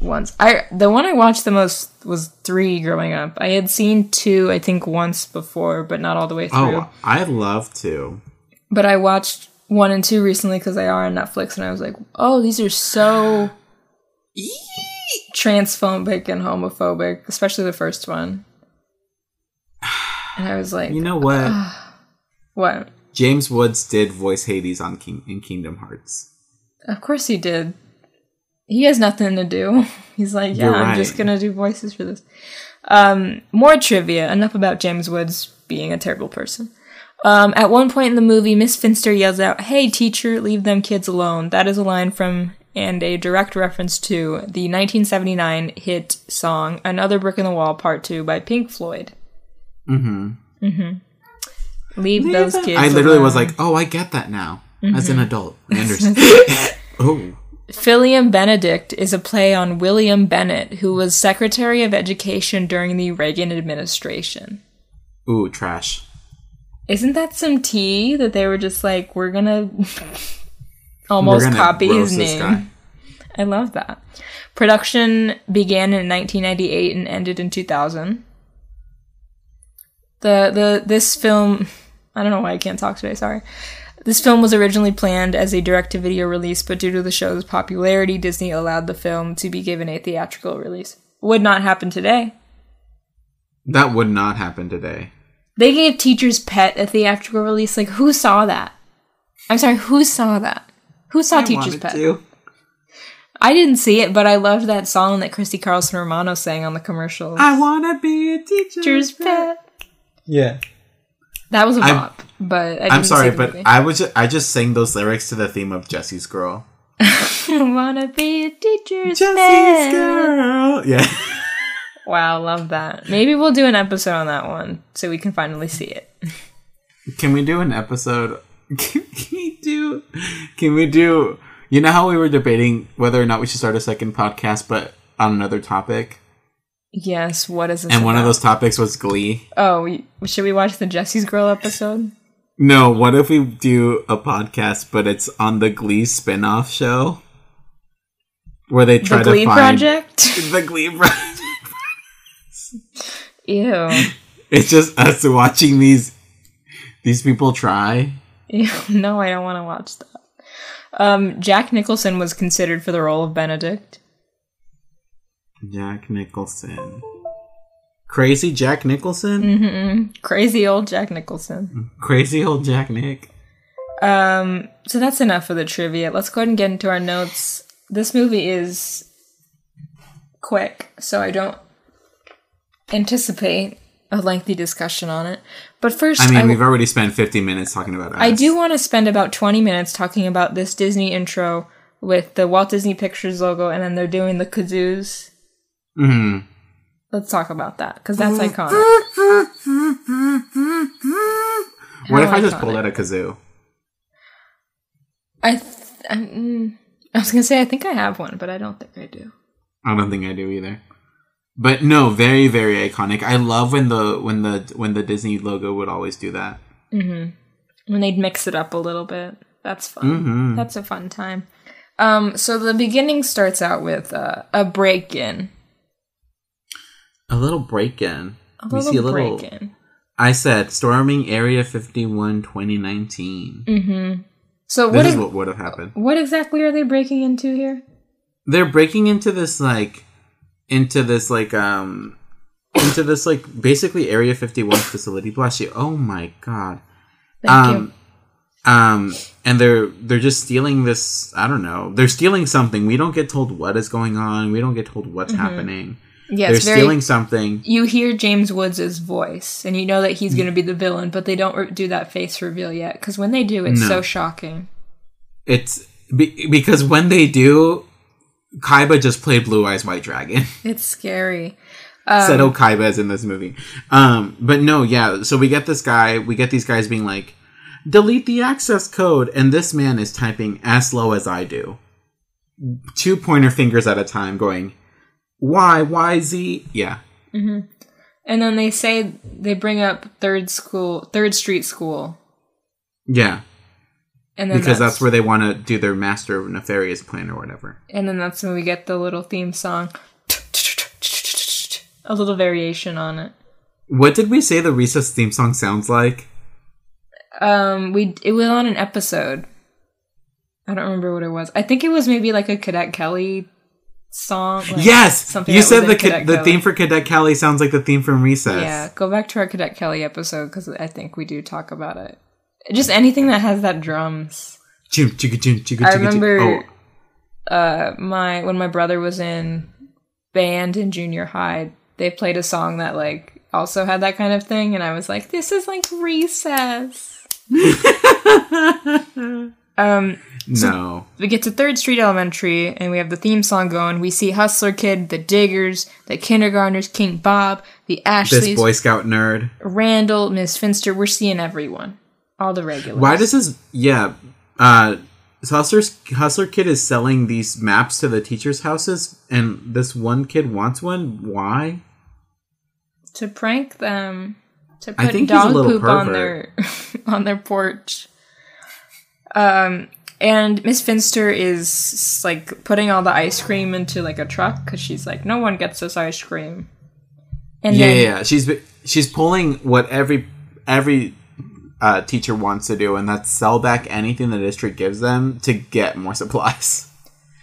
ones. I the one I watched the most was three growing up. I had seen two, I think, once before, but not all the way through. Oh, I'd love to. But I watched one and two recently because they are on Netflix, and I was like, oh, these are so transphobic and homophobic, especially the first one. And I was like, You know what? what? James Woods did voice Hades on King in Kingdom Hearts. Of course he did. He has nothing to do. He's like, yeah, You're I'm just gonna do voices for this. Um, more trivia. Enough about James Woods being a terrible person. Um, at one point in the movie, Miss Finster yells out, "Hey, teacher, leave them kids alone." That is a line from and a direct reference to the 1979 hit song "Another Brick in the Wall" Part Two by Pink Floyd. Mm-hmm. Leave those kids. I literally was like, oh, I get that now. As Mm-hmm. an adult. I understand. oh. Philium Benedict is a play on William Bennett, who was Secretary of Education during the Reagan administration. Ooh, trash. Isn't that some tea that they were just like, we're gonna almost We're gonna copy his name? I love that. Production began in 1998 and ended in 2000. The the this film, I don't know why I can't talk today. Sorry. This film was originally planned as a direct-to-video release, but due to the show's popularity, Disney allowed the film to be given a theatrical release. Would not happen today. That would not happen today. They gave Teacher's Pet a theatrical release. Like, who saw that? I'm sorry, who saw that? Who saw I Teacher's Pet? to. I didn't see it, but I loved that song that Christy Carlson Romano sang on the commercials. I wanna be a teacher. Teacher's Pet. Yeah. That was a I'm- bop, but I didn't I'm sorry, but movie. I was just, I just sang those lyrics to the theme of Jesse's Girl. I wanna be a teacher's Jesse's pet. Girl. Yeah. Wow, love that. Maybe we'll do an episode on that one so we can finally see it. Can we do an episode? Can we do? Can we do? You know how we were debating whether or not we should start a second podcast, but on another topic, Yes, what is this? and one of those topics was Glee. Oh, we- should we watch the Jesse's Girl episode? No, what if we do a podcast, but it's on the Glee spin-off show, where they try to The to Glee find Project? the Glee Project. Ew. It's just us watching these these people try. Ew. No, I don't want to watch that. Um, Jack Nicholson was considered for the role of Benedict. Jack Nicholson, crazy Jack Nicholson, Mm. Crazy old Jack Nicholson. crazy old Jack Nick. Um, so that's enough for the trivia. Let's go ahead and get into our notes. This movie is quick, so I don't anticipate a lengthy discussion on it. But first, I mean, I, we've already spent 50 minutes talking about us. I do want to spend about 20 minutes talking about this Disney intro with the Walt Disney Pictures logo, and then they're doing the kazoos. Hmm Let's talk about that because that's Mm. iconic. What if I just iconic. pulled out a kazoo? I, th- I, mm, I was gonna say I think I have one, but I don't think I do. I don't think I do either. But no, very very iconic. I love when the when the when the Disney logo would always do that. When they'd mix it up a little bit, that's fun. Mhm. That's a fun time. Um, so the beginning starts out with uh, a break-in. A little break in. A We little see a little. break-in. I said storming Area 51 2019. So This what? is ex- what would have happened. what exactly are they breaking into here? They're breaking into this like into this like um into this like basically Area 51 facility. Bless you. Oh my god. Thank um um and they're they're just stealing this i don't know they're stealing something we don't get told what is going on we don't get told what's happening you. Yeah, they're very. stealing something you hear James Woods' voice, and you know that he's going to be the villain, but they don't re- do that face reveal yet. Because when they do, it's No. so shocking. it's be, because when they do kaiba just played blue eyes white dragon It's scary. Seto kaiba is in this movie um but no yeah so we get this guy we get these guys being like delete the access code and this man is typing as slow as i do two pointer fingers at a time going y y z yeah And then they say they bring up third school, third street school, yeah and then because that's, where they want to do their master of nefarious plan or whatever. and then that's when we get the little theme song, a little variation on it. What did we say the recess theme song sounds like? Um, we it was on an episode. I don't remember what it was. I think it was maybe like a Cadet Kelly song. like yes, something you said the Cadet the Kelly. theme for Cadet Kelly sounds like the theme from Recess. Yeah, go back to our Cadet Kelly episode because I think we do talk about it. Just anything that has that drums. Chim, chicka, chim, chicka, I remember Oh, uh, my when my brother was in band in junior high, they played a song that like also had that kind of thing, and I was like, "This is like recess." um, no. we get to Third Street Elementary, and we have the theme song going. We see Hustler Kid, the Diggers, the Kindergartners, King Bob, the This Boy Scout nerd. Randall, Miss Finster. We're seeing everyone, all the regulars. Why does this? Yeah, uh, Hustler's Hustler Kid is selling these maps to the teachers' houses, and this one kid wants one. Why? to prank them? To put dog poop on their on their porch. Um, and Miss Finster is like putting all the ice cream into like a truck because she's like, no one gets this ice cream. And yeah, then yeah, yeah. She's she's pulling what every every uh, teacher wants to do, and that's sell back anything the district gives them to get more supplies.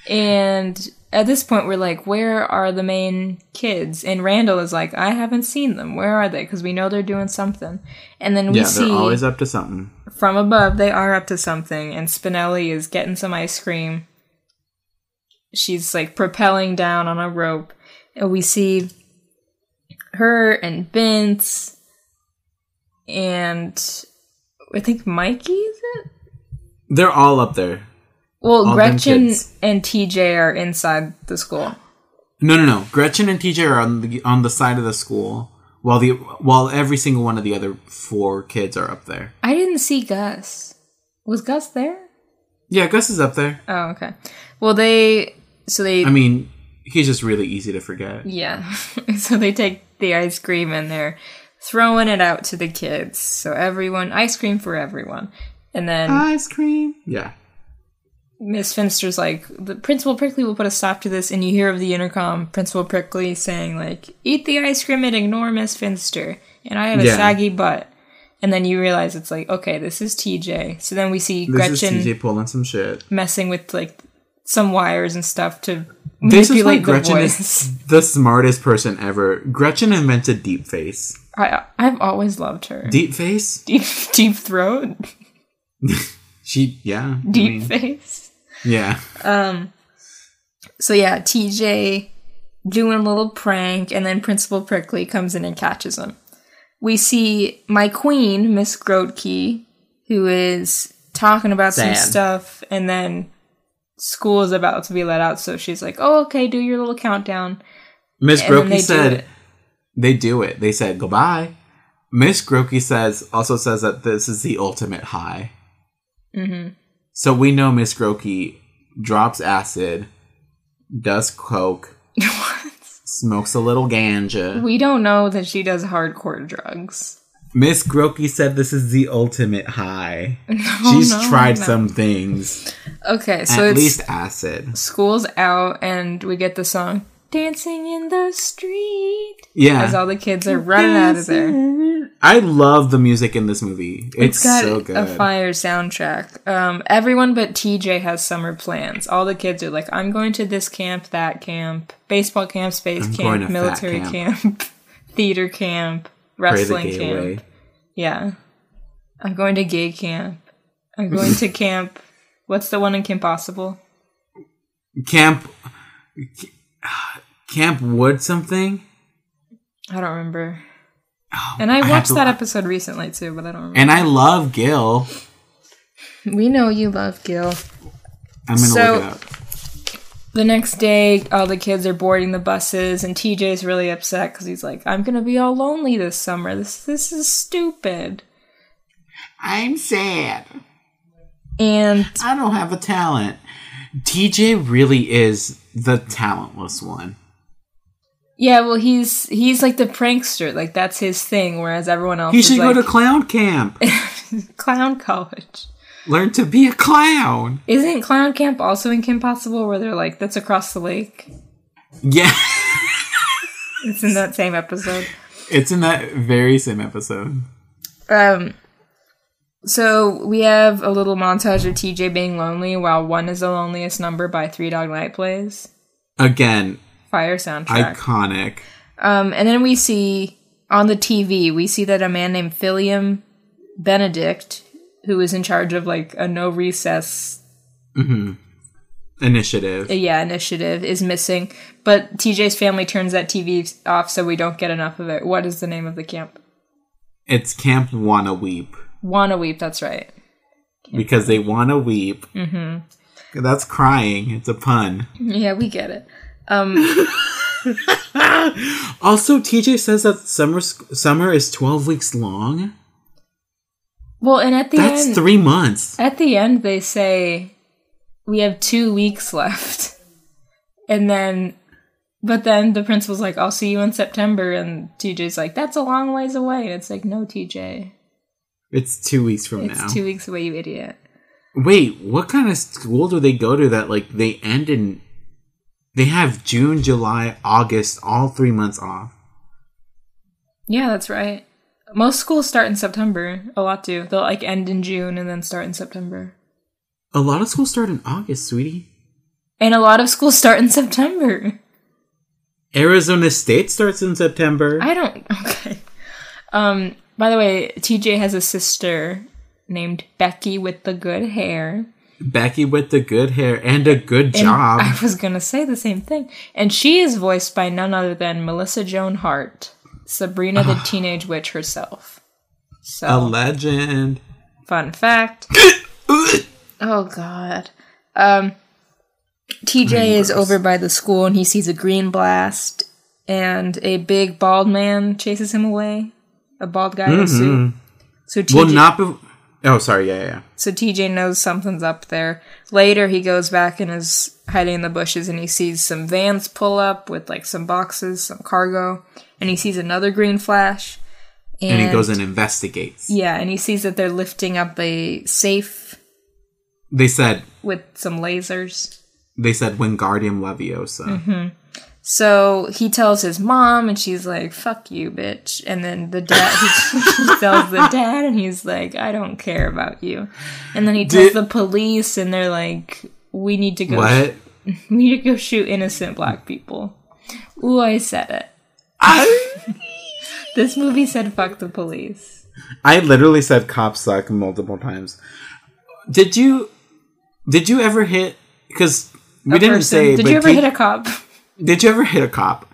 And at this point, we're like, where are the main kids? And Randall is like, I haven't seen them. Where are they? Because we know they're doing something. And then we yeah, see they're always up to something. from above, they are up to something. And Spinelli is getting some ice cream. She's like propelling down on a rope. And we see her and Vince and I think Mikey, is it? They're all up there. Well, Gretchen and TJ are inside the school. No, no, no. Gretchen and TJ are on the on the side of the school, while the while every single one of the other four kids are up there. I didn't see Gus. Was Gus there? Yeah, Gus is up there. Oh, okay. Well, they so they I mean, he's just really easy to forget. yeah. so they take the ice cream and they're throwing it out to the kids. So everyone ice cream for everyone. And then Ice cream. Yeah. Miss Finster's like, the Principal Prickly will put a stop to this, and you hear of the intercom Principal Prickly saying like, "Eat the ice cream and ignore Miss Finster." And I have a Yeah. saggy butt. And then you realize it's like, okay, this is TJ. So then we see This Gretchen TJ pulling some shit. messing with like some wires and stuff to This is why manipulate the Gretchen voice. is the smartest person ever. Gretchen invented deep face. I I've always loved her. Deep face? Deep deep throat, She, yeah. I deep mean, face. Yeah. Um. So yeah, TJ doing a little prank, and then Principal Prickly comes in and catches him. we see my queen, Miss Grotke, who is talking about Sad. some stuff, and then school is about to be let out, so she's like, "Oh, okay, do your little countdown." Miss And Grotke said they do it. They said goodbye. Miss Grotke says also says that this is the ultimate high. hmm So we know Miss Grotke drops acid, does coke, smokes a little ganja. We don't know that she does hardcore drugs. Miss Grotke said this is the ultimate high. No, She's no, tried no. some things, Okay, so at it's least acid. school's out, and we get the song "Dancing in the Street" Yeah, as all the kids are running out of there. I love the music in this movie. It's, so good. It's got so a fire soundtrack. Um, everyone but TJ has summer plans. All the kids are like, "I'm going to this camp, that camp, baseball camp, space I'm camp, military fat camp, theater camp, wrestling camp." way. Yeah, I'm going to gay camp. I'm going to camp. What's the one in Kim Possible? Camp Camp Wood something. I don't remember. Oh and I I watched to- that episode recently too, but I don't remember. And I love Gil. we know you love Gil. I'm gonna So- look it up. The next day, all the kids are boarding the buses, and TJ's really upset because he's like, "I'm gonna be all lonely this summer. This this is stupid." I'm sad. And I don't have a talent. TJ really is the talentless one. Yeah, well, he's he's like the prankster, like that's his thing. Whereas everyone else He is should like go to clown camp. clown college. Learn to be a clown. Isn't clown camp also in Kim Possible, where they're like, "That's across the lake"? Yeah. It's in that same episode. it's in that very same episode. Um, so we have a little montage of TJ being lonely while "One Is the Loneliest Number" by Three Dog Night plays. Again, Fire soundtrack. iconic. Um, and then we see on the TV, we see that a man named Philium Benedict, who is in charge of like a no recess, Initiative. uh, yeah, initiative, is missing. But TJ's family turns that TV off, so we don't get enough of it. What is the name of the camp? It's Camp Wanna Weep. Wanna Weep. That's right. Because they wanna weep. Mm-hmm. That's crying. It's a pun. Yeah, we get it. Um, Also, TJ says that summer summer is twelve weeks long. well, and at the end That's end, three months. At the end, they say we have two weeks left, and then, but then the principal's like, "I'll see you in September," and TJ's like, "That's a long ways away." And it's like, "No, TJ, It's two weeks from it's now. two weeks away, you idiot." Wait, what kind of school do they go to that like they end in? They have June, July, August, all three months off. Yeah, that's right. Most schools start in September. A lot do. They'll like end in June and then start in September. A lot of schools start in August, sweetie. And a lot of schools start in September. Arizona State starts in September. I don't. Okay. Um. By the way, TJ has a sister named Becky with the good hair. Becky with the good hair and a good And job. I was gonna say the same thing. And she is voiced by none other than Melissa Joan Hart, Sabrina the Teenage Witch herself. So, a legend. fun fact. oh God. Um, TJ is over by the school and he sees a green blast, and a big bald man chases him away. A bald guy in a suit. So TJ, Well, not. Be- oh, sorry. Yeah, yeah, yeah. so TJ knows something's up there. Later, he goes back and is hiding in the bushes and he sees some vans pull up with like some boxes, some cargo, and he sees another green flash. And, And he goes and investigates. Yeah, and he sees that they're lifting up a safe They said. with some lasers. They said Wingardium Leviosa. Mm-hmm. So he tells his mom, and she's like, "Fuck you, bitch." And then the dad, he, he tells the dad, and he's like, "I don't care about you." And then he tells Did- the police, and they're like, "We need to go. What? We need to go shoot innocent black people." Ooh, I said it. I, This movie said, "Fuck the police." I literally said cops suck multiple times. Did you? Did you ever hit? Because we didn't person. say. Did you ever hit a cop? Did you ever hit a cop?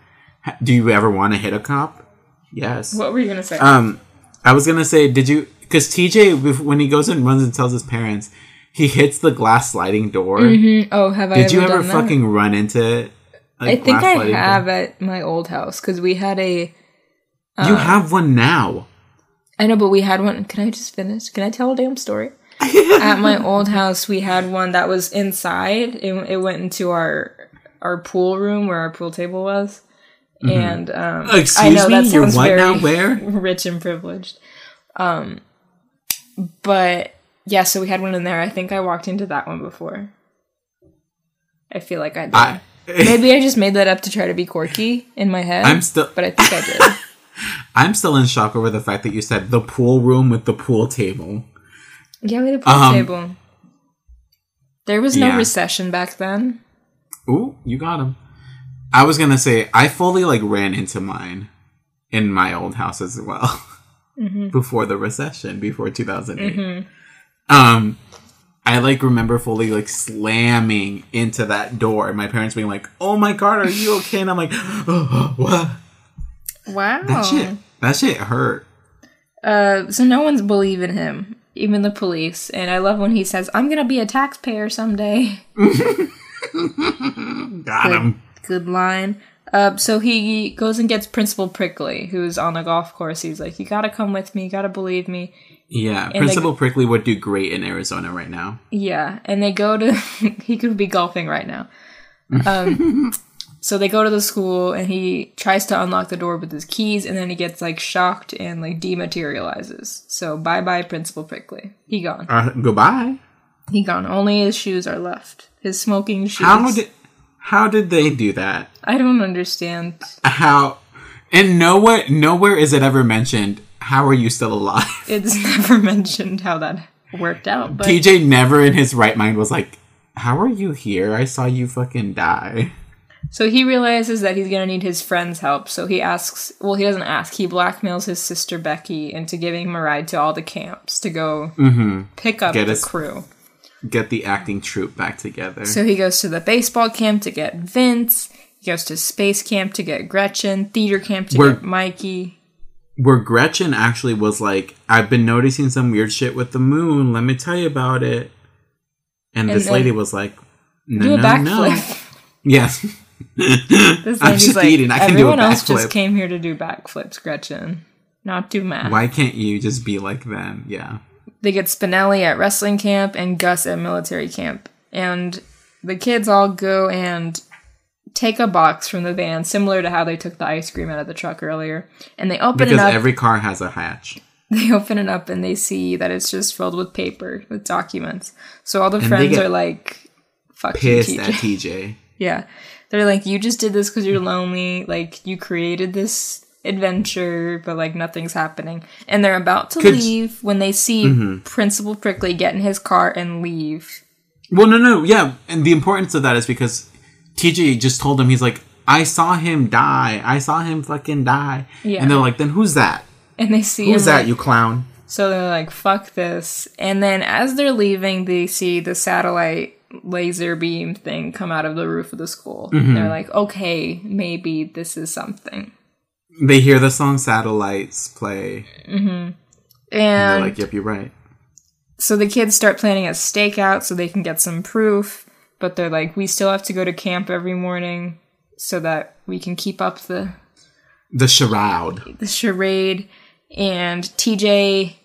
Do you ever want to hit a cop? Yes. What were you gonna say? Um, I was gonna say, did you? Because TJ, when he goes and runs and tells his parents, he hits the glass sliding door. Mhm. Oh, have I Did you ever ever done that? fucking run into? it? I think I have at my old house because we had a. uh, you have one now. I know, but we had one. Can I just finish? Can I tell a damn story? At my old house, we had one that was inside. It, it went into our our pool room where our pool table was, and um, Excuse I know me, that you're sounds what very now? Where? rich and privileged. Um, but yeah, so we had one in there. I think I walked into that one before. I feel like I did. I, Maybe I just made that up to try to be quirky in my head. I'm still, but I think I did. I'm still in shock over the fact that you said the pool room with the pool table. Yeah, we had a pool Um, table. There was no yeah. recession back then. Ooh, you got him. I was gonna say I fully like ran into mine in my old house as well Mm-hmm. before the recession, before 2008. Um, I like remember fully like slamming into that door, and my parents being like, "Oh my god, are you okay?" And I'm like, oh, "What? Wow. That shit, that shit hurt." Uh, so no one's believing him, even the police. And I love when he says, "I'm gonna be a taxpayer someday." Got him. Good line. Uh, so he goes and gets Principal Prickly, who's on the golf course. He's like, "You gotta come with me. You gotta believe me." Yeah, they- Principal Prickly would do great in Arizona right now. Yeah, and they go to he could be golfing right now. Um, so they go to the school and he tries to unlock the door with his keys and then he gets like shocked and like dematerializes. So bye bye Principal Prickly. He gone. Uh, goodbye. He gone. Only his shoes are left. His smoking shoes. How did how did they do that? I don't understand. how and nowhere nowhere is it ever mentioned how are you still alive It's never mentioned how that worked out, but tj never in his right mind was like how are you here i saw you fucking die So he realizes that he's gonna need his friend's help. So he asks, well, he doesn't ask. He blackmails his sister Becky into giving him a ride to all the camps to go mm-hmm. pick up Get the us- crew. Get the acting troupe back together So he goes to the baseball camp to get Vince. He goes to space camp to get Gretchen. Theater camp to We're- get Mikey. where gretchen actually was like i've been noticing some weird shit with the moon let me tell you about it and, And this lady was like no Do a no backflip. no yes This I'm just like, eating. I can do a everyone else just came here to do backflips, Gretchen, not do math. why can't you just be like them yeah they get Spinelli at wrestling camp and Gus at military camp. And the kids all go and take a box from the van, similar to how they took the ice cream out of the truck earlier. And they open because it up. every car has a hatch they open it up and they see that it's just filled with paper, with documents. So all the they friends are like, fuck pissed you, at TJ. tj yeah. They're like, you just did this because you're lonely. Like, you created this adventure, but like nothing's happening. And they're about to Could- leave when they see Principal Prickly get in his car and leave. Well, no, no, yeah, and the importance of that is because TJ just told him he's like, I saw him die. I saw him fucking die. Yeah. And they're like, then who's that? And they see Who's him, that, like- you clown? So they're like, fuck this. And then as they're leaving, they see the satellite laser beam thing come out of the roof of the school. Mm-hmm. They're like, okay, maybe this is something. They hear the song Satellites play. Mm-hmm. And they're And like, yep, you're right. so the kids start planning a stakeout so they can get some proof. But they're like, we still have to go to camp every morning so that we can keep up the The charade. the charade and TJ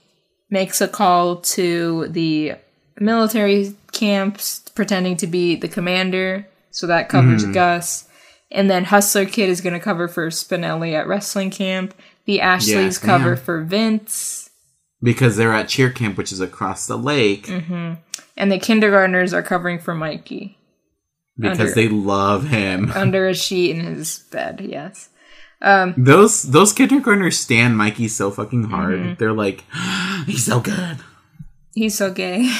makes a call to the military camps pretending to be the commander so that covers hmm. Gus and then Hustler Kid is going to cover for Spinelli at wrestling camp the Ashleys cover for Vince Because they're at cheer camp, which is across the lake. Mm-hmm. and the kindergartners are covering for Mikey Because Under- they love him. under a sheet in his bed yes Those those kindergartners stand Mikey so fucking hard. Mm-hmm. They're like, he's so good. he's so gay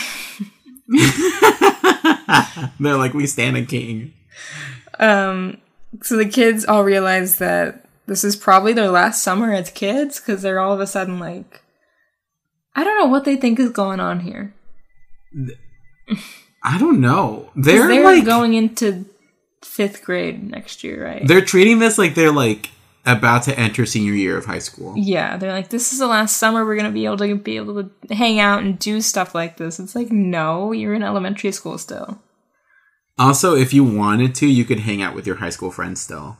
They're like, we stand a king. Um, so the kids all realize that this is probably their last summer as kids because they're all of a sudden like, I don't know what they think is going on here. I don't know. They're, They're like going into fifth grade next year, right? they're treating this like they're like about to enter senior year of high school. Yeah, they're like, this is the last summer we're gonna be able to be able to hang out and do stuff like this. It's like, no, you're in elementary school still. Also, if you wanted to, you could hang out with your high school friends still.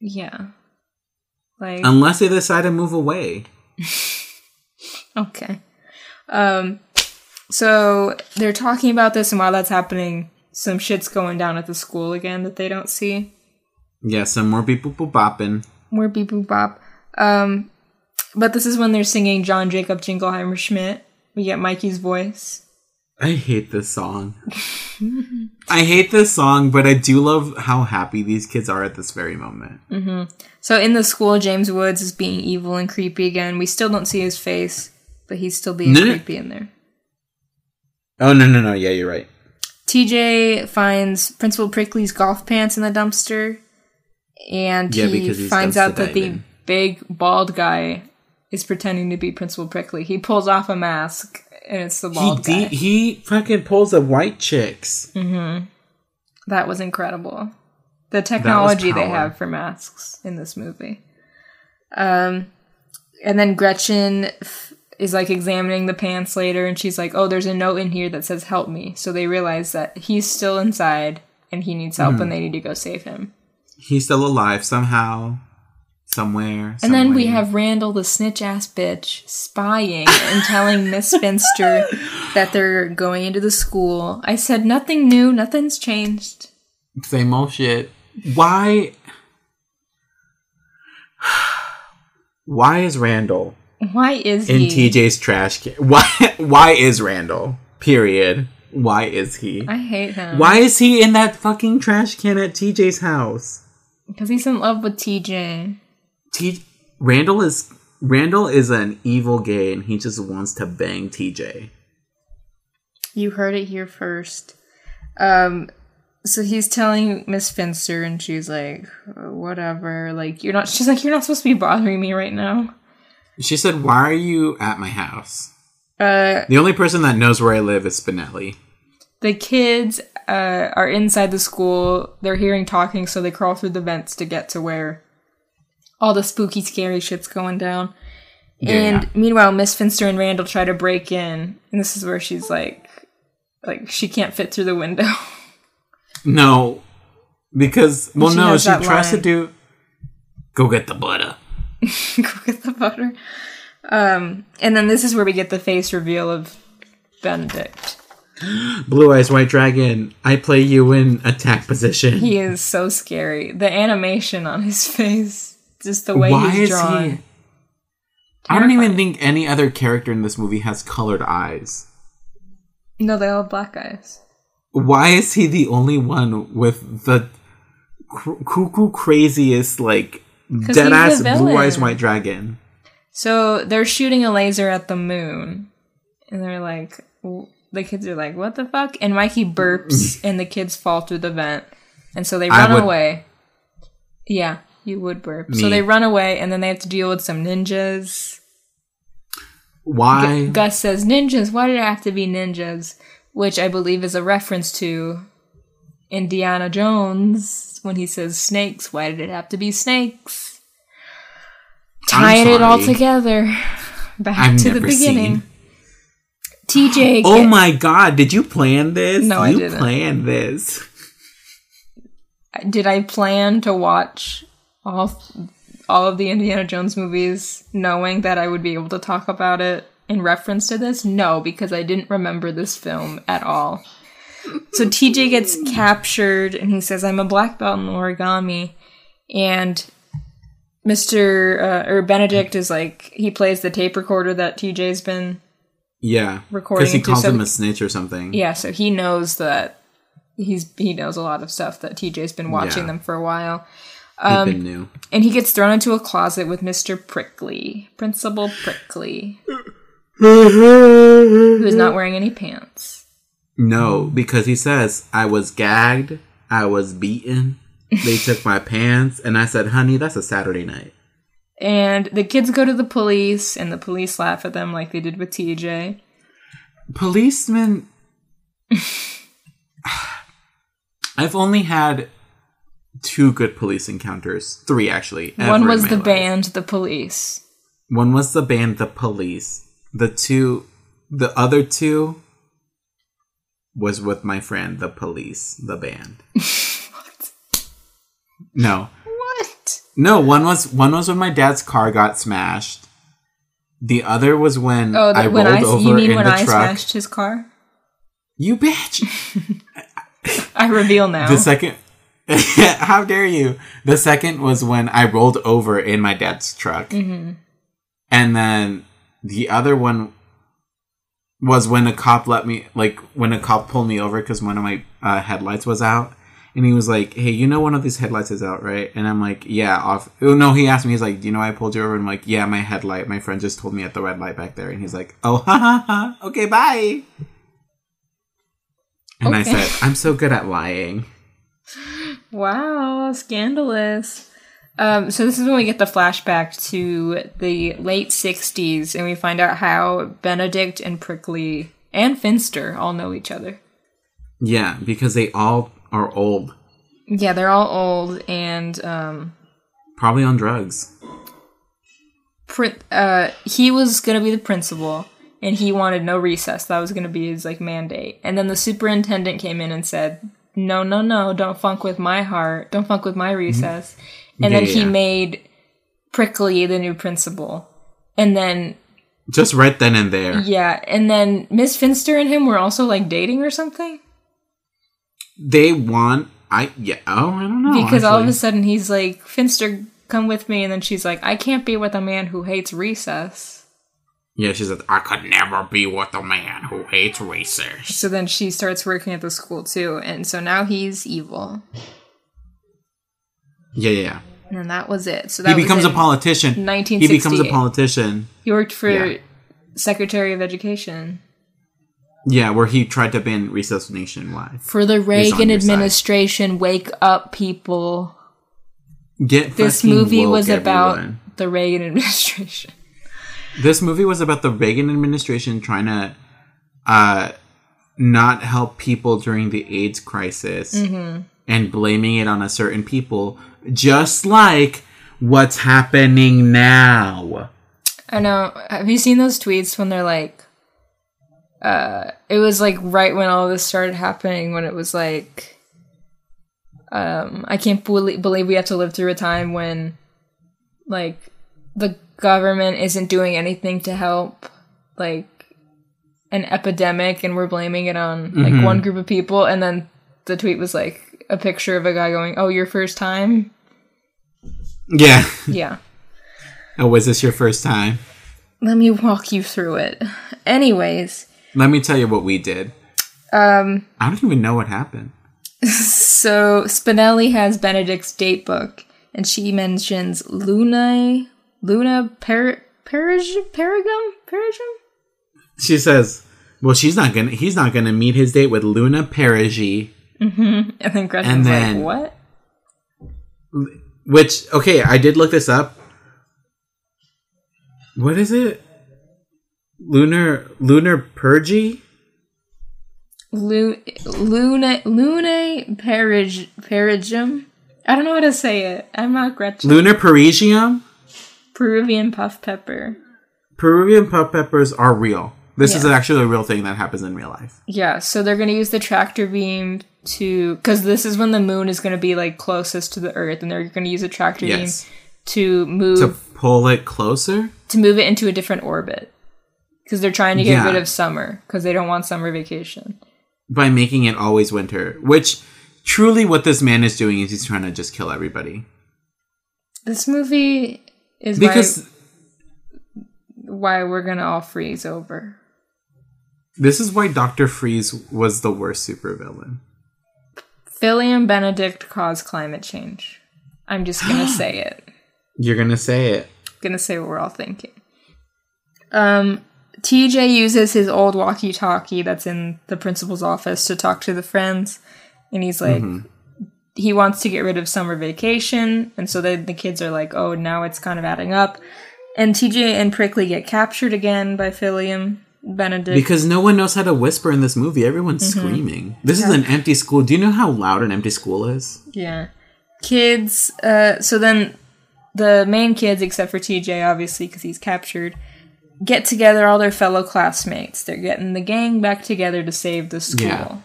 Yeah. Like Unless they decide to move away. Okay. Um so they're talking about this and while that's happening, some shit's going down at the school again that they don't see. Yeah, some more people bopping. More beep boop bop. Um but this is when they're singing John Jacob Jingleheimer Schmidt. We get Mikey's voice. I hate this song. I hate this song, but I do love how happy these kids are at this very moment. Mm-hmm. So in the school, James Woods is being evil and creepy again. We still don't see his face, but he's still being No, no. creepy in there. Oh no no no! Yeah, you're right. TJ finds Principal Prickly's golf pants in the dumpster, and Yeah, he finds out that the big bald guy is pretending to be Principal Prickly. He pulls off a mask, and it's the He de- guy. he fucking pulls a white chicks. that was incredible. The technology they have for masks in this movie. Um, and then Gretchen f- is like examining the pants later, and she's like, "Oh, there's a note in here that says help me." So they realize that he's still inside and he needs help, Hmm. and they need to go save him. He's still alive somehow, somewhere. And then we have Randall, the snitch ass bitch, spying and telling Miss Finster that they're going into the school. I said nothing new, nothing's changed. same old shit. Why? Why is Randall Why is in he? TJ's trash can? Why? Why is Randall? Period. Why is he? I hate him. Why is he in that fucking trash can at TJ's house? Because he's in love with TJ. T- Randall is Randall is an evil gay, and he just wants to bang TJ. You heard it here first. Um, so he's telling Miss Finster, and she's like, "Whatever." Like you're not. She's like, "You're not supposed to be bothering me right now." She said, "Why are you at my house?" Uh, The only person that knows where I live is Spinelli. the kids uh, are inside the school. They're hearing talking, so they crawl through the vents to get to where all the spooky, scary shit's going down. And meanwhile, Miss Finster and Randall try to break in, and this is where she's like, like she can't fit through the window. No, because well, She no, she tries to do. Go get the butter. Go get the butter. Um, and then this is where we get the face reveal of Benedict. Blue eyes white dragon. I play you in attack position. He is so scary. The animation on his face, just the way Why he's drawn. he? I don't even think any other character in this movie has colored eyes. No, they all have black eyes. Why is he the only one with the cr- cuckoo craziest like dead ass blue eyes white dragon? So they're shooting a laser at the moon, and they're like, the kids are like, "What the fuck?" And Mikey burps, and the kids fall through the vent, and so they run would- away. Yeah, you would burp. So they run away, and then they have to deal with some ninjas. Why? Gus says, "Ninjas? Why did it have to be ninjas?" Which I believe is a reference to Indiana Jones when he says snakes. Why did it have to be snakes? Tying it all together. Back I've to the beginning. seen- TJ. Oh my god! Did you plan this? No, I didn't. planned this. Did I plan to watch all all of the Indiana Jones movies, knowing that I would be able to talk about it in reference to this? No, because I didn't remember this film at all. So TJ gets captured, and he says, "I'm a black belt in origami," and Mr. Uh, or Benedict is like he plays the tape recorder that TJ's been Yeah, Recording because he calls some- him a snitch or something. Yeah, so he knows that he's he knows a lot of stuff that TJ's been watching Yeah. them for a while. Um, been new. And he gets thrown into a closet with Mr. Prickly, Principal Prickly, who is not wearing any pants. No, because he says I was gagged, I was beaten. They took my pants, and I said, "Honey, that's a Saturday night." And the kids go to the police, and the police laugh at them like they did with TJ. Policemen. I've only had two good police encounters. Three actually. One was the life. band, the police. One was the band, the police. The two, the other two was with my friend, the police, the band. what? No, What? no. One was one was when my dad's car got smashed. The other was when Oh, I the, rolled I over you mean in when the I truck. smashed his car? You bitch. I reveal now. The second, how dare you? The second was when I rolled over in my dad's truck, Mm-hmm. and then the other one was when a cop let me, like when a cop pulled me over because one of my uh, headlights was out, and he was like, "Hey, you know one of these headlights is out, right?" And I'm like, "Yeah." Off. Oh no, he asked me. He's like, "Do you know why I pulled you over?" And I'm like, "Yeah, my headlight. My friend just told me at the red light back there." And he's like, "Oh, ha ha ha. Okay, bye." And I said, "I'm so good at lying." Wow, scandalous. Um, so this is when we get the flashback to the late '60s, and we find out how Benedict and Prickly and Finster all know each other. Yeah, because they all are old, Yeah, they're all old, and um, probably on drugs. pri- uh, he was gonna be the principal, and he wanted no recess. That was gonna be his like mandate. And then the superintendent came in and said, "No, no, no! Don't funk with my heart. Don't funk with my mm-hmm. recess." And Yeah, then he yeah. made Prickly the new principal. And then Just right then and there. yeah, and then Miss Finster and him were also like dating or something They want. I yeah. Oh, I don't know. because all of a sudden he's like, "Finster, come with me," and then she's like, "I can't be with a man who hates recess." Yeah, she's like, I could never be with a man who hates racers. So then she starts working at the school too, and so now he's evil. Yeah, yeah. yeah. And that was it. So He that was becomes a in politician. He becomes a politician. He worked for Yeah. Secretary of Education Yeah, where he tried to ban recess nationwide. for the Reagan your side. administration. Wake up, people! Get This movie woke, was about everyone. the Reagan administration. This movie was about the Reagan administration trying to uh, not help people during the AIDS crisis Mm-hmm. and blaming it on a certain people, just like what's happening now. I know. Have you seen those tweets when they're like, uh, it was like right when all this started happening, when it was like, um, I can't belie- believe we have to live through a time when, like, the government isn't doing anything to help, like, an epidemic, and we're blaming it on like one group of people, and then the tweet was like a picture of a guy going, "Oh, your first time." Yeah. Yeah. Oh, was this your first time? Let me walk you through it. Anyways, Let me tell you what we did. um, I don't even know what happened. so Spinelli has Benedict's date book, and she mentions Luna, Luna per, Perig, Perigum, Perigum. She says, "Well, she's not gonna. He's not gonna meet his date with Luna Parigi." Mm-hmm. And then Gretchen's And then- like, "What?" Which okay, I did look this up. What is it? Lunar Lunar Purgy? Lu, Luna, Luna Perig, Perigum. I don't know how to say it. I'm not Gretchen. Lunar Parisium? Peruvian puff pepper. Peruvian puff peppers are real. This is actually a real thing that happens in real life. Yeah, so they're going to use the tractor beam to because this is when the moon is going to be like closest to the Earth, and they're going to use a tractor Yes. beam to move To to, pull it closer? To move it into a different orbit because they're trying to get Yeah. rid of summer because they don't want summer vacation. By making it always winter. Which truly what this man is doing is he's trying to just kill everybody. This movie is Because why why we're gonna all freeze over. this is why Doctor Freeze was the worst supervillain. Philly and Benedict cause climate change. I'm just gonna say it. You're gonna say it. gonna say what we're all thinking. Um, TJ uses his old walkie-talkie that's in the principal's office to talk to the friends, and he's like, he wants to get rid of summer vacation, and so then the kids are like, oh, now it's kind of adding up, and TJ and Prickly get captured again by and Benedict. Because no one knows how to whisper in this movie. Everyone's Mm-hmm. screaming. This is an empty school. Do you know how loud an empty school is? yeah, kids. Uh, so then the main kids, except for TJ, obviously, because he's captured, get together all their fellow classmates. They're getting the gang back together to save the school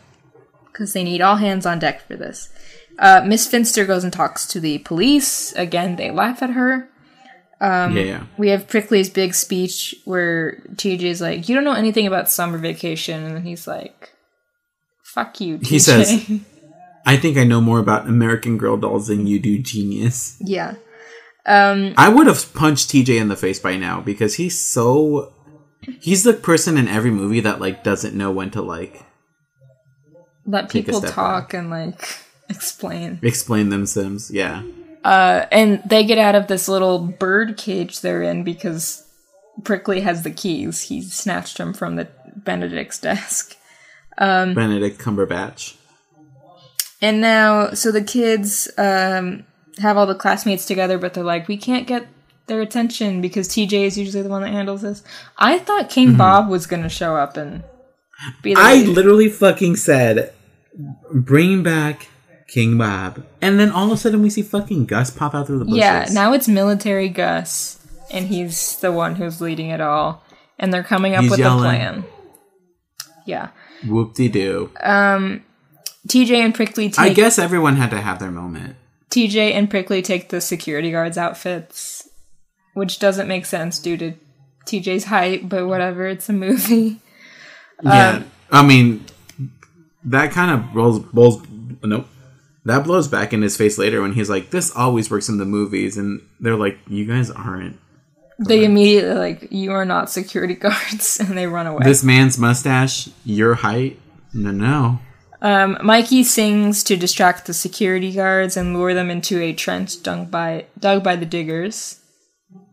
because they need all hands on deck for this. Uh, Miss Finster goes and talks to the police. Again, they laugh at her. Um, yeah, yeah. We have Prickly's big speech where TJ's like, "You don't know anything about summer vacation," and then he's like, "Fuck you." TJ. He says- I think I know more about American Girl dolls than you do, genius. "Yeah." Um, I would have punched TJ in the face by now because he's so. He's the person in every movie that like doesn't know when to like let people talk and like explain. explain them, Sims. Yeah, Uh, and they get out of this little bird cage they're in because Prickly has the keys. He snatched them from the Benedict's desk. Um, Benedict Cumberbatch. And now, so the kids um, have all the classmates together, but they're like, we can't get their attention because TJ is usually the one that handles this. I thought King Bob was going to show up and be the Mm-hmm. I literally fucking said, "Bring back King Bob," and then all of a sudden we see fucking Gus pop out through the bushes. Yeah, now it's military Gus, and he's the one who's leading it all, and they're coming up He's with yelling. a plan. Yeah. whoop de doo. Um, TJ and Prickly take I guess everyone had to have their moment. TJ and Prickly take the security guards' outfits, which doesn't make sense due to TJ's height, but whatever, it's a movie. Yeah, I mean, that kind of rolls, rolls. Nope, that blows back in his face later when he's like, "This always works in the movies," and they're like, "You guys aren't." They immediately like, you are not security guards, and they run away. This man's mustache, your height. No, no. Um, Mikey sings to distract the security guards and lure them into a trench dug by dug by the diggers.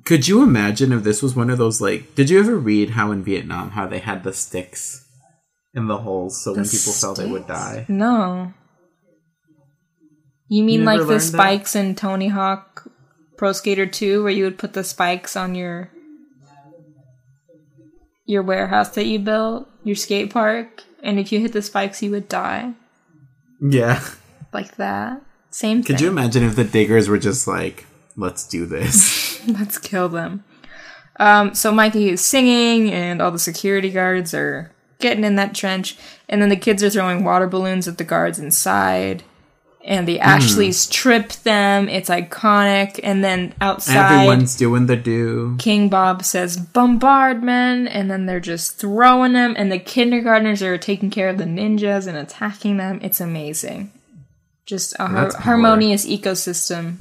Could you imagine if this was one of those like? Did you ever read how in Vietnam how they had the sticks in the holes so when The people fell they would die? No. You mean You like the learned that? spikes in Tony Hawk Pro Skater 2 where you would put the spikes on your your warehouse that you built, your skate park, and if you hit the spikes you would die. Yeah. Like that. Same thing. Could thing. you imagine if the diggers were just like, "Let's do this"? Let's kill them. Um, so Mikey is singing, and all the security guards are getting in that trench, and then the kids are throwing water balloons at the guards inside, and the hmm. Ashleys trip them. It's iconic, and then outside, Everyone's doing the do. King Bob says bombardment, and then they're just throwing them, and the kindergartners are taking care of the ninjas and attacking them. It's amazing. Just a har- harmonious ecosystem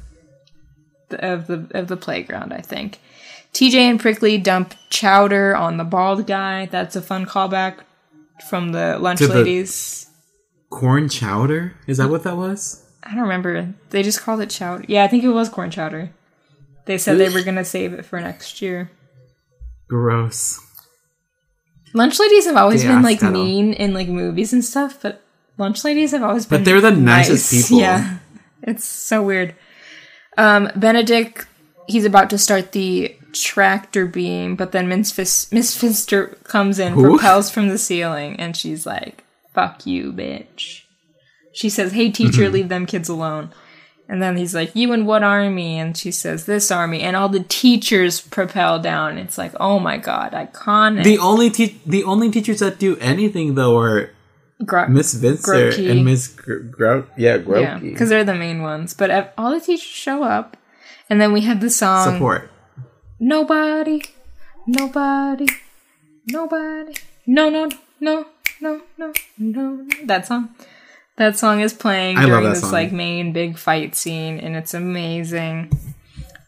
of the of the playground, I think. TJ and Prickly dump chowder on the bald guy. That's a fun callback from the lunch To the- ladies. Corn chowder? Is that what that was? I don't remember. They just called it chowder. Yeah, I think it was corn chowder. They said they were gonna save it for next year. Gross. Lunch ladies have always been like mean in like movies and stuff, but lunch ladies have always been. But they're the nicest people. Yeah, it's so weird. Um, Benedict, he's about to start the tractor beam, but then Miss, Fis- Miss Finster comes in, Who? propels from the ceiling, and she's like, "Fuck you, bitch." She says, "Hey, teacher, Mm-hmm. leave them kids alone." And then he's like, "You and what army?" And she says, "This army." And all the teachers propel down. It's like, oh my god, iconic. The only te- the only teachers that do anything though are Gro- Miss Vincer Grotke. and Miss Gr- Grout. Yeah, Yeah, because they're the main ones. But ev- all the teachers show up, and then we have the song Support. "Nobody, Nobody, Nobody, No, no, no, no, no, no." That song. That song is playing I during this song. like main big fight scene, and it's amazing.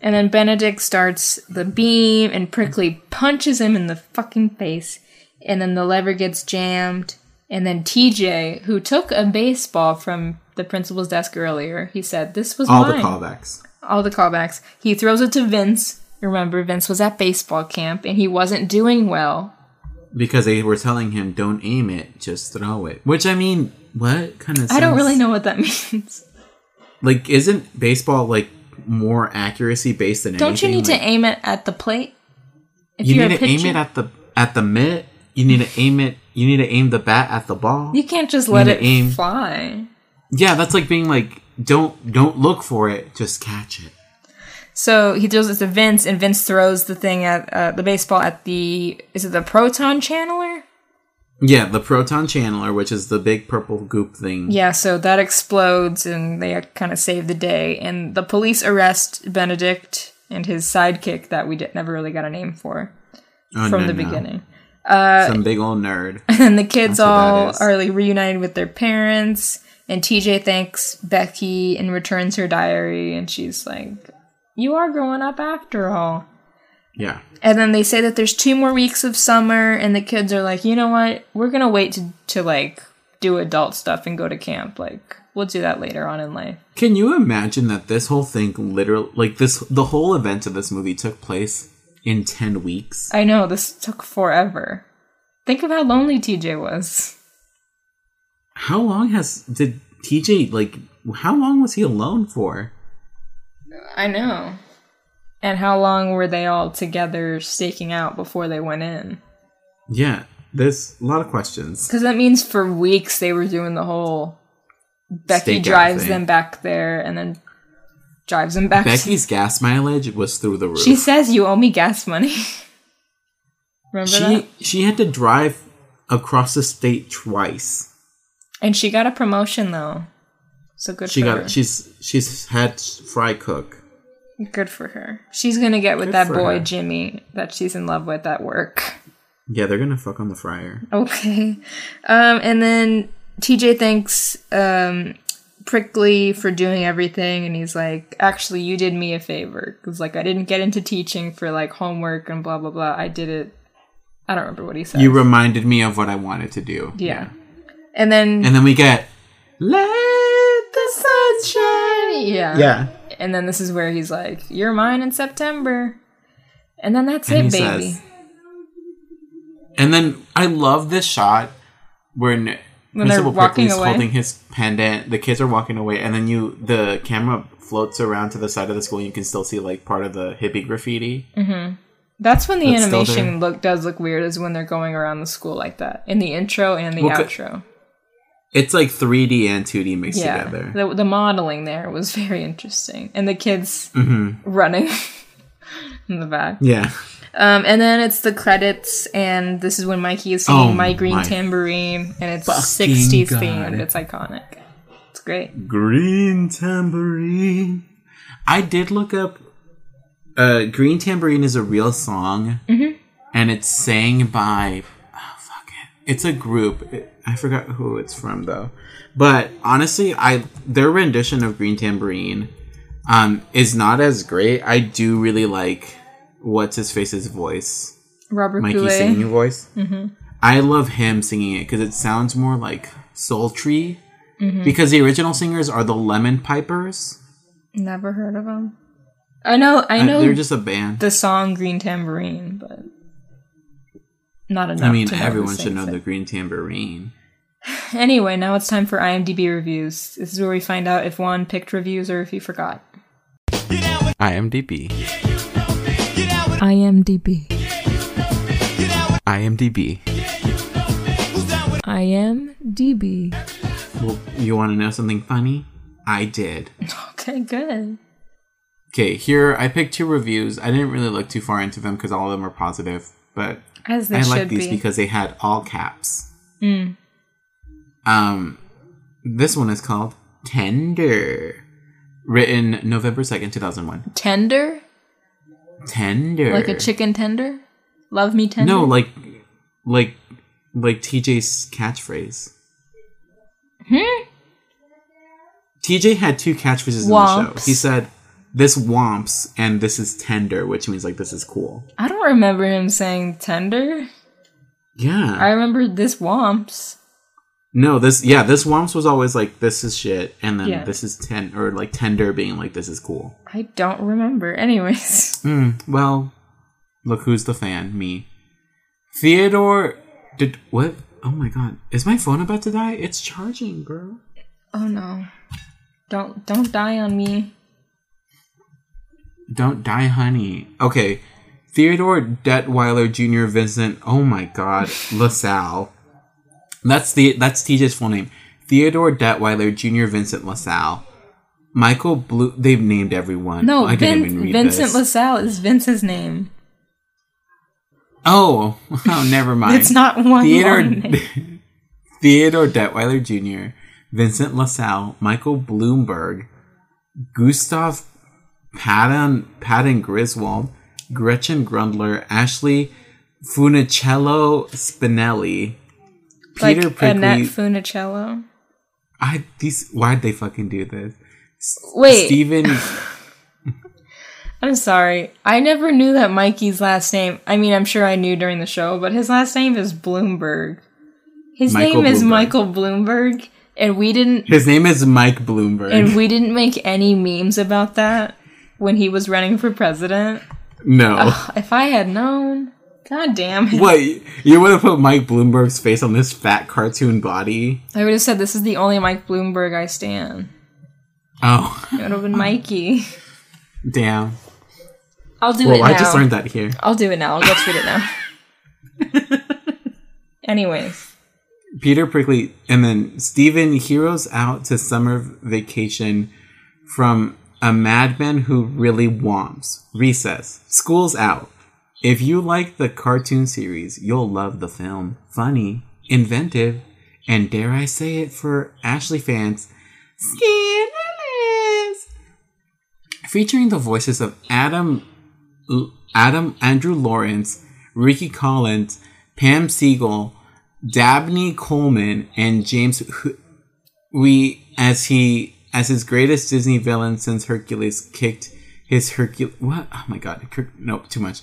And then Benedict starts the beam, and Prickly punches him in the fucking face. And then the lever gets jammed. And then TJ, who took a baseball from the principal's desk earlier, he said, This was All mine. the callbacks. All the callbacks. He throws it to Vince. Remember, Vince was at baseball camp and he wasn't doing well. Because they were telling him, don't aim it, just throw it. Which, I mean, what kind of I don't really know what that means. Like, isn't baseball, like, more accuracy based than Don't you anything? need to aim it at the plate? If You need to aim it at the at the mitt. You need to aim it. You need to aim the bat at the ball. You can't just let it aim- fly. Yeah, that's like being like don't don't look for it, just catch it. So he throws it to Vince, and Vince throws the thing at uh, the baseball at the is it the proton channeler? Yeah, the proton channeler, which is the big purple goop thing. Yeah, so that explodes, and they kind of save the day. And the police arrest Benedict and his sidekick that we did, never really got a name for Oh, from no, the no. beginning. Some big old nerd. And the kids That's all are like reunited with their parents. And TJ thanks Becky and returns her diary, and she's like, "You are growing up after all." Yeah. And then they say that there's two more weeks of summer, and the kids are like, you know what? We're gonna wait to to like do adult stuff and go to camp. Like, we'll do that later on in life. Can you imagine that this whole thing literally like this the whole event of this movie took place in 10 weeks? I know this took forever. Think of how lonely TJ was. How long has did TJ like how long was he alone for? I know. And how long were they all together staking out before they went in? Yeah, there's a lot of questions. Because that means for weeks they were doing the whole Becky Stakeout drives thing. them back there and then drives them back. to- Becky's gas mileage was through the roof. she says, "You owe me gas money." Remember she that? she had to drive across the state twice. And she got a promotion though, so good She for got her. she's she's had fry cook. good for her. She's gonna get with Good that boy her. Jimmy that she's in love with at work. Yeah, they're gonna fuck on the fryer. Okay. Um, and then TJ thanks um, Prickly for doing everything, and he's like, "Actually, you did me a favor because like I didn't get into teaching for like homework and blah blah blah. I did it. I don't remember what he said. You reminded me of what I wanted to do. yeah. And then And then we get Let the sun shine. yeah, Yeah. And then this is where he's like, "You're mine in September," and then that's And it, baby. says- And then I love this shot when When they're Principal walking Prickly's away? holding his pendant. The kids are walking away, and then you the camera floats around to the side of the school. and You can still see like part of the hippie graffiti. Mm-hmm. That's when the That's animation look does look weird is when they're going around the school like that in the intro and the Well, outro. It's like 3D and 2D mixed Yeah, together. the, the modeling there was very interesting, and the kids Mm-hmm. running in the back. Yeah. Um, and then it's the credits, and this is when Mikey is singing Oh "My Green my Tambourine," and it's '60s God. themed. It's iconic. It's great. Green tambourine. I did look up. Uh, Green tambourine is a real song, Mm-hmm. and it's sang by. It's a group. It- I forgot who it's from though. But honestly, I their rendition of Green Tambourine um, is not as great. I do really like what's his face's voice, Robert Mikey Goulet. singing voice. Mm-hmm. I love him singing it because it sounds more like sultry. Mm-hmm. Because the original singers are the Lemon Pipers. Never heard of them. I know. I Uh, know they're just a band. the song "Green Tambourine," but not enough. I mean, to know everyone should know it. the Green Tambourine. Anyway, now it's time for IMDb reviews. This is where we find out if Juan picked reviews or if he forgot. IMDb. IMDb. IMDb. IMDb. Well, you want to know something funny? I did. Okay, good. Okay, here I picked two reviews. I didn't really look too far into them because all of them were positive, but As they I like these be. because they had all caps. Mm. Um, this one is called Tender, written November second, two thousand one. Tender? Tender, Like a chicken tender? Love me tender? No, like, like, like TJ's catchphrase. Hmm? TJ had two catchphrases in the show. He said, "This womps" and "This is tender," which means like this is cool. I don't remember him saying tender. Yeah. I remember this womps. no, this yeah, this womps was always like this is shit, and then Yeah. this is ten or like tender being like this is cool. I don't remember. Anyways. Mm, well, look who's the fan, me. Theodore did what? Oh my god, is my phone about to die? It's charging, girl. Oh no. Don't don't die on me. Don't die, honey. Okay. Theodore Detweiler Jr. Vincent. Oh my God, LaSalle. That's the that's TJ's full name. Theodore Detweiler Jr. Vincent LaSalle Michael Blue. They've named everyone. No, I didn't Vin- even read Vincent this. LaSalle is Vince's name. oh, oh, never mind. It's not one Theodore name. Theodore Detweiler Jr., Vincent LaSalle, Michael Bloomberg, Gustav Patton, Patton Griswald, Gretchen Grundler, Ashley Funicello Spinelli, Peter like Annette. Funicello. I these why'd they fucking do this? Wait, Stephen I'm sorry. I never knew that Mikey's last name. I mean, I'm sure I knew during the show, but his last name is Bloomberg. His Michael name is Bloomberg. Michael Bloomberg, and we didn't his name is Mike Bloomberg. and we didn't make any memes about that when he was running for president. no. If I had known, god damn it. What you would have put Mike Bloomberg's face on this fat cartoon body? I would have said this is the only Mike Bloomberg I stand. Oh, It would have been Mikey. damn. I'll do Well, it now. I just learned that here. I'll do it now. I'll go tweet it now. Anyways, Peter Prickly, and then Steven heroes out to summer vacation from a madman who really womps. Recess. School's out. If you like the cartoon series, you'll love the film. Funny, inventive, and dare I say it for Ashley fans, scandalous. Featuring the voices of Adam Adam Andrew Lawrence, Rickey Collins, Pam Segall, Dabney Coleman, and James we as he as his greatest Disney villain since Hercules kicked his Hercules. What? Oh my God! Cur- Nope, too much.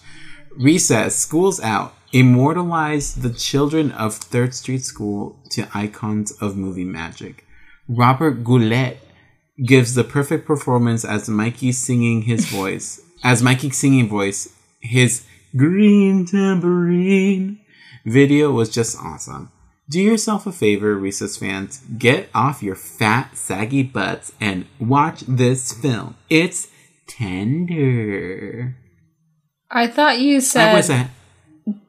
Recess. School's out. Immortalize the children of Third Street School to icons of movie magic. Robert Goulet gives the perfect performance as Mikey singing his voice. As Mikey singing voice, his green tambourine video was just awesome. Do yourself a favor, Recess fans. Get off your fat, saggy butts and watch this film. It's tender. I thought you said was a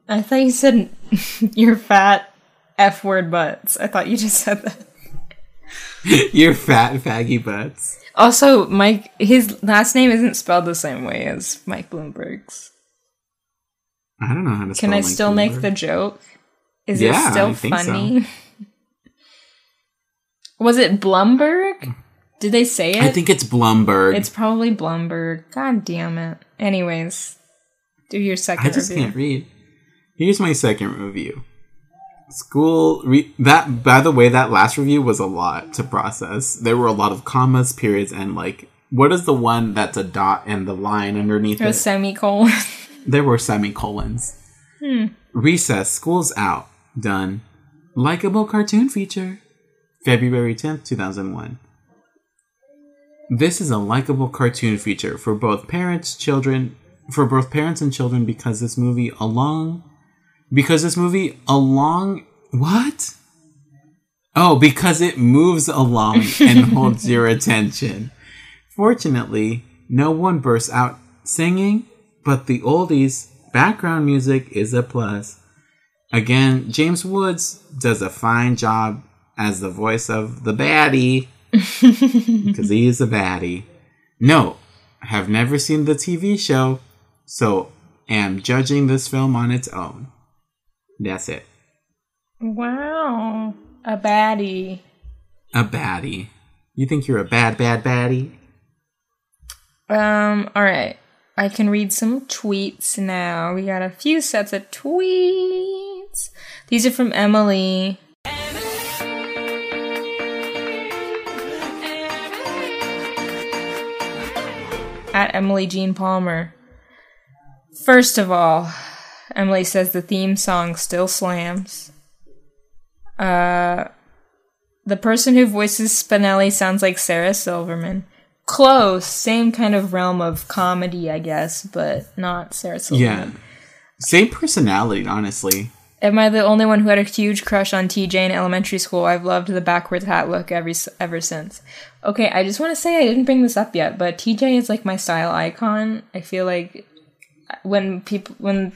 I thought you said your fat F word butts. I thought you just said that. your fat, faggy butts. Also, Mike, his last name isn't spelled the same way as Mike Bloomberg's. I don't know how to. Can I Mike still make the joke? Is Yeah, it still think so. funny? Was it Blumberg? Did they say it? I think it's Blumberg. it's probably Blumberg. God damn it. Anyways, do your second I just review. can't read. Here's my second review. School re- that by the way that last review was a lot to process. There were a lot of commas, periods, and like what is the one that's a dot and the line underneath Or it? semicolon. There were semicolons. Hmm. Recess. School's out. Done. Likeable cartoon feature. February 10th, 2001. This is a likable cartoon feature for both parents, children, for both parents and children because this movie along because this movie along what? Oh, because it moves along and holds your attention. Fortunately, no one bursts out singing, but the oldies background music is a plus. Again, James Woods does a fine job as the voice of the baddie because he is a baddie. No, I have never seen the TV show, so am judging this film on its own. That's it. wow. A baddie. A baddie. You think you're a bad, bad baddie? Um, alright. I can read some tweets now. We got a few sets of tweets. These are from Emily. At Emily Jean Palmer. First of all, Emily says the theme song still slams. Uh, the person who voices Spinelli sounds like Sarah Silverman. Close, same kind of realm of comedy, I guess, but not Sarah Silverman. Yeah. Same personality, honestly. Am I the only one who had a huge crush on TJ in elementary school? I've loved the backwards hat look every ever since. Okay, I just want to say I didn't bring this up yet, but TJ is like my style icon. I feel like uh, when people when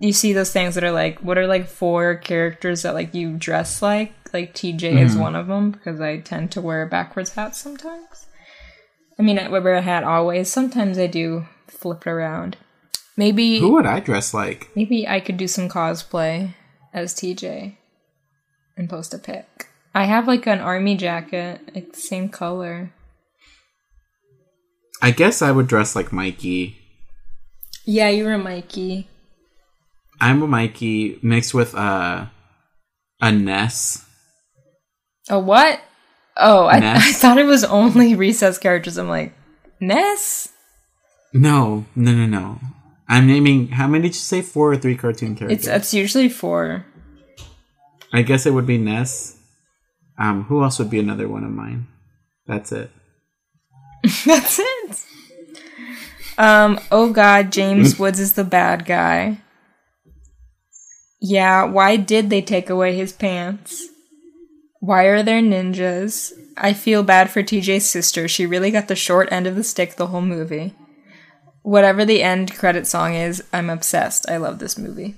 you see those things that are like what are like four characters that like you dress like, like TJ is mm-hmm. one of them because I tend to wear backwards hats sometimes. I mean, I wear a hat always. Sometimes I do flip it around. Maybe Who would I dress like? maybe I could do some cosplay as TJ and post a pic. I have like an army jacket, like the same color. I guess I would dress like Mikey. Yeah, you're a Mikey. I'm a Mikey mixed with uh, a Ness. A what? Oh, I, I thought it was only recess characters. I'm like, Ness? No, no, no, no. I'm naming. How many did you say? Four or three cartoon characters? It's it's usually four. I guess it would be Ness. Um, who else would be another one of mine? That's it. That's it. Um. Oh God, James Woods is the bad guy. Yeah. Why did they take away his pants? Why are there ninjas? I feel bad for TJ's sister. She really got the short end of the stick the whole movie. Whatever the end credit song is, I'm obsessed. I love this movie.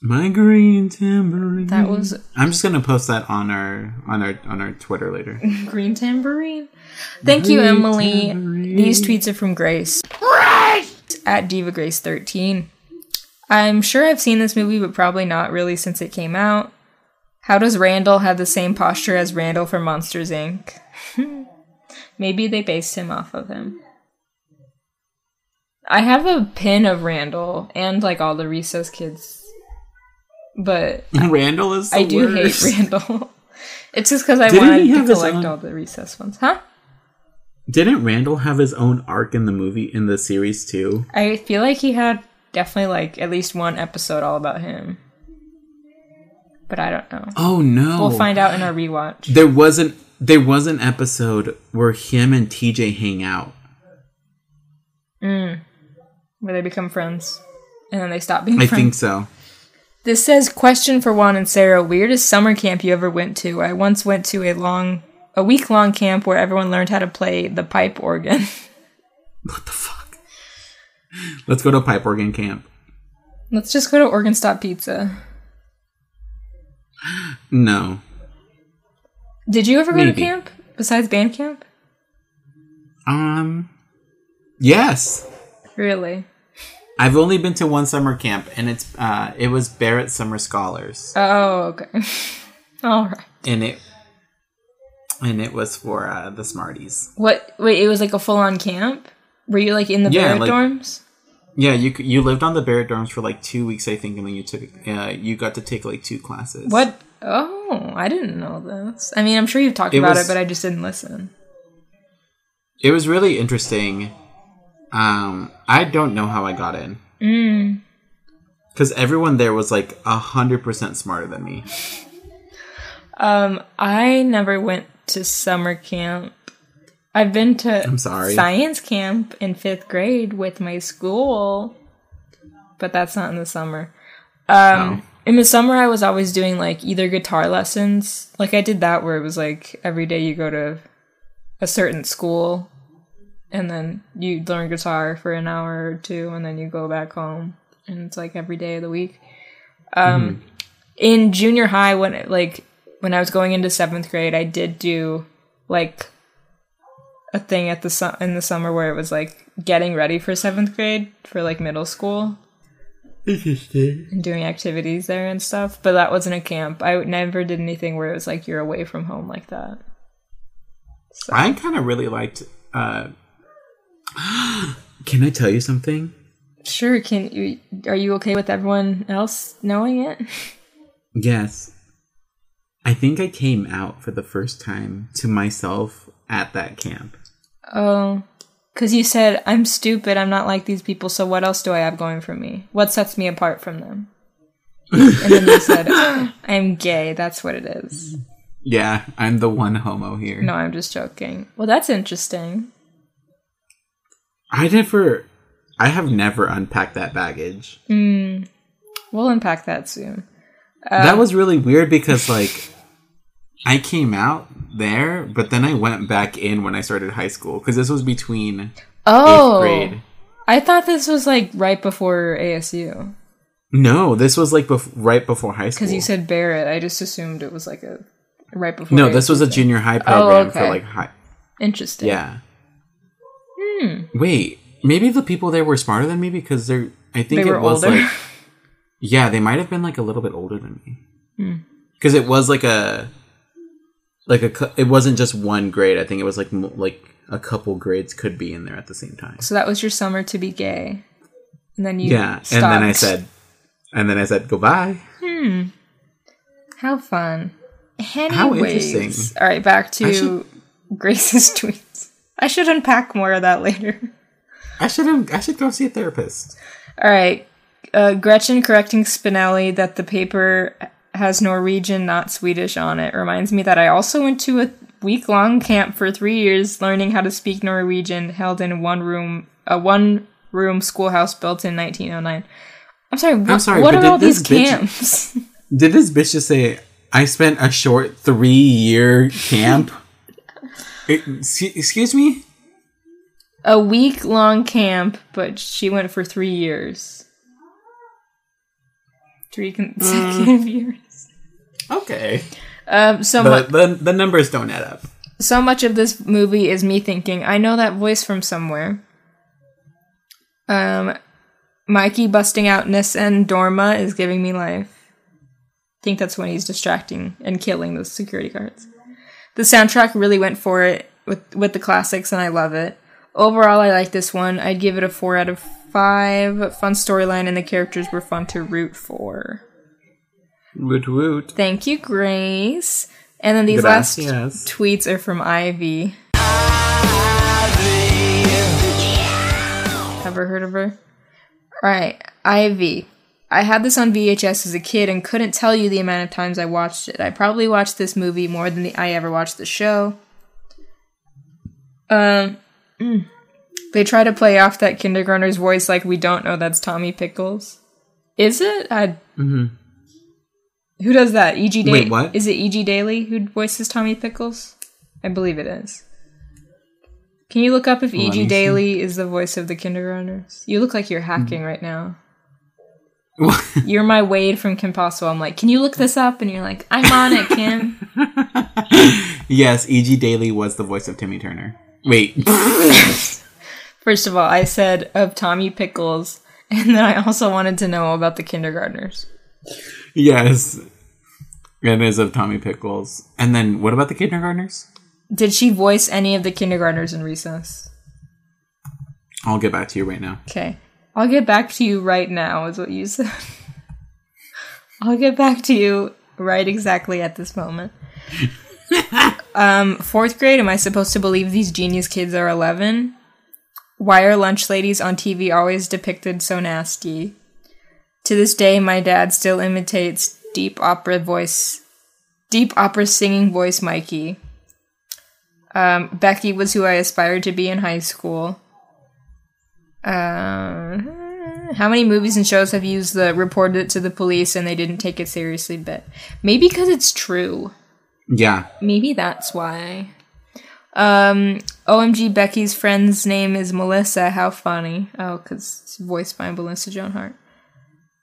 My green tambourine. That was I'm just gonna post that on our on our on our Twitter later. Green Tambourine. Thank you, Emily. tambourine. These tweets are from Grace. Grace. At Diva Grace 13. I'm sure I've seen this movie, but probably not really since it came out. How does Randall have the same posture as Randall from Monsters Inc? Maybe they based him off of him. I have a pin of Randall and like all the Recess kids, but Randall is. I do worst. hate Randall. it's just because I Didn't wanted to collect own- all the Recess ones, huh? Didn't Randall have his own arc in the movie in the series too? I feel like he had definitely like at least one episode all about him. But I don't know. Oh no! We'll find out in our rewatch. There wasn't. There was an episode where him and TJ hang out. Mm. Where they become friends. And then they stop being I friends. think so. This says question for Juan and Sarah. Weirdest summer camp you ever went to? I once went to a long a week long camp where everyone learned how to play the pipe organ. What the fuck? Let's go to pipe organ camp. Let's just go to Organ Stop Pizza. No. Did you ever go Maybe. to camp besides band camp? Um. Yes. Really? I've only been to one summer camp, and it's uh, it was Barrett Summer Scholars, Oh, okay. All right. and it and it was for uh, the Smarties. What? Wait, it was like a full on camp. Were you like in the Yeah, Barrett like- dorms? Yeah, you you lived on the Barrett dorms for like two weeks, I think, and then you took uh, you got to take like two classes. What? Oh, I didn't know this. I mean, I'm sure you've talked It about was- it, but I just didn't listen. It was really interesting. Um, I don't know how I got in. Mm. Because everyone there was like a hundred percent smarter than me. Um, I never went to summer camp. I've been to I'm sorry. science camp in fifth grade with my school, but that's not in the summer. Um, Oh. in the summer, I was always doing like either guitar lessons, like I did that where it was like every day you go to a certain school, and then you learn guitar for an hour or two, and then you go back home, and it's like every day of the week. Um, in junior high, when it, like when I was going into seventh grade, I did do like a thing at the su- in the summer where it was like getting ready for seventh grade for like middle school and doing activities there and stuff. But that wasn't a camp. I never did anything where it was like you're away from home like that. So, I kind of really liked. Uh, can I tell you something? sure. Can you? Are you okay with everyone else knowing it? Yes. I think I came out for the first time to myself at that camp. Oh, because you said I'm stupid. I'm not like these people. So what else do I have going for me? What sets me apart from them? and then you said I'm gay. That's what it is. Yeah, I'm the one homo here. No, I'm just joking. Well, that's interesting. I never. I have never unpacked that baggage. Hmm. We'll unpack that soon. that uh, was really weird because, like, I came out there, but then I went back in when I started high school because this was between Oh, eighth grade. I thought this was like right before ASU No, this was like bef- right before high school. because you said Barrett. I just assumed it was like a right before. no, this ASU was a junior high oh, program okay. for like high. interesting. Yeah, Wait, maybe the people there were smarter than me because they're. I think They it was older. like. Yeah, they might have been like a little bit older than me. Hmm. Because it was like a. Like a, it wasn't just one grade. I think it was like like a couple grades could be in there at the same time. So that was your summer to be gay. And then you Yeah, and then I said, and then I said goodbye. Hmm. How fun. Anyways, How interesting. All right, back to should- Grace's tweets. I should unpack more of that later. I should I should go see a therapist. All right. Uh, Gretchen correcting Spinelli that the paper has Norwegian, not Swedish on it reminds me that I also went to a week long camp for three years learning how to speak Norwegian held in one room, a one room schoolhouse built in 1909. I'm sorry, what, sorry, what are all these bitch- camps? Did this bitch just say I spent a short three year camp? It- excuse me. a week long camp, but she went for three years. Three consecutive years. Okay, Um, so mu- the the numbers don't add up. so much of this movie is me thinking, I know that voice from somewhere. Um, Mikey busting out Nessun Dorma is giving me life. I think that's when he's distracting and killing those security guards. The soundtrack really went for it with with the classics, and I love it. Overall, I like this one. I'd give it a four out of five. Fun storyline, and the characters were fun to root for. Woot woot. Thank you, Grace. And then these last tweets are from Ivy. Ever heard of her? Alright, Ivy. I had this on VHS as a kid and couldn't tell you the amount of times I watched it. I probably watched this movie more than the, I ever watched the show. Um, mm. they try to play off that kindergartner's voice like we don't know that's Tommy Pickles. Is it? I. Who does that? E.G. Daily. Wait, what? Is it E.G. Daily who voices Tommy Pickles? I believe it is. Can you look up if E.G. see. Daily is the voice of the kindergartners? You look like you're hacking right now. You're my Wade from Kim Possible. I'm like, can you look this up? And you're like, I'm on it, Kim. yes, E.G. Daily was the voice of Timmy Turner. Wait, First of all, I said of Tommy Pickles, and then I also wanted to know about the kindergartners. yes, it is of Tommy Pickles. And then what about the kindergartners? Did she voice any of the kindergartners in Recess? I'll get back to you right now. Okay. I'll get back to you right now, is what you said. I'll get back to you right exactly at this moment. um, fourth grade, am I supposed to believe these genius kids are 11? Why are lunch ladies on TV always depicted so nasty? To this day, my dad still imitates deep opera voice, deep opera singing voice Mikey. Um, Becky was who I aspired to be in high school. Uh, how many movies and shows have used the reported it to the police and they didn't take it seriously But Maybe because it's true. Yeah, Maybe that's why. Um, OMG, Becky's friend's name is Melissa. How funny. Oh, because it's voiced by Melissa Joan Hart.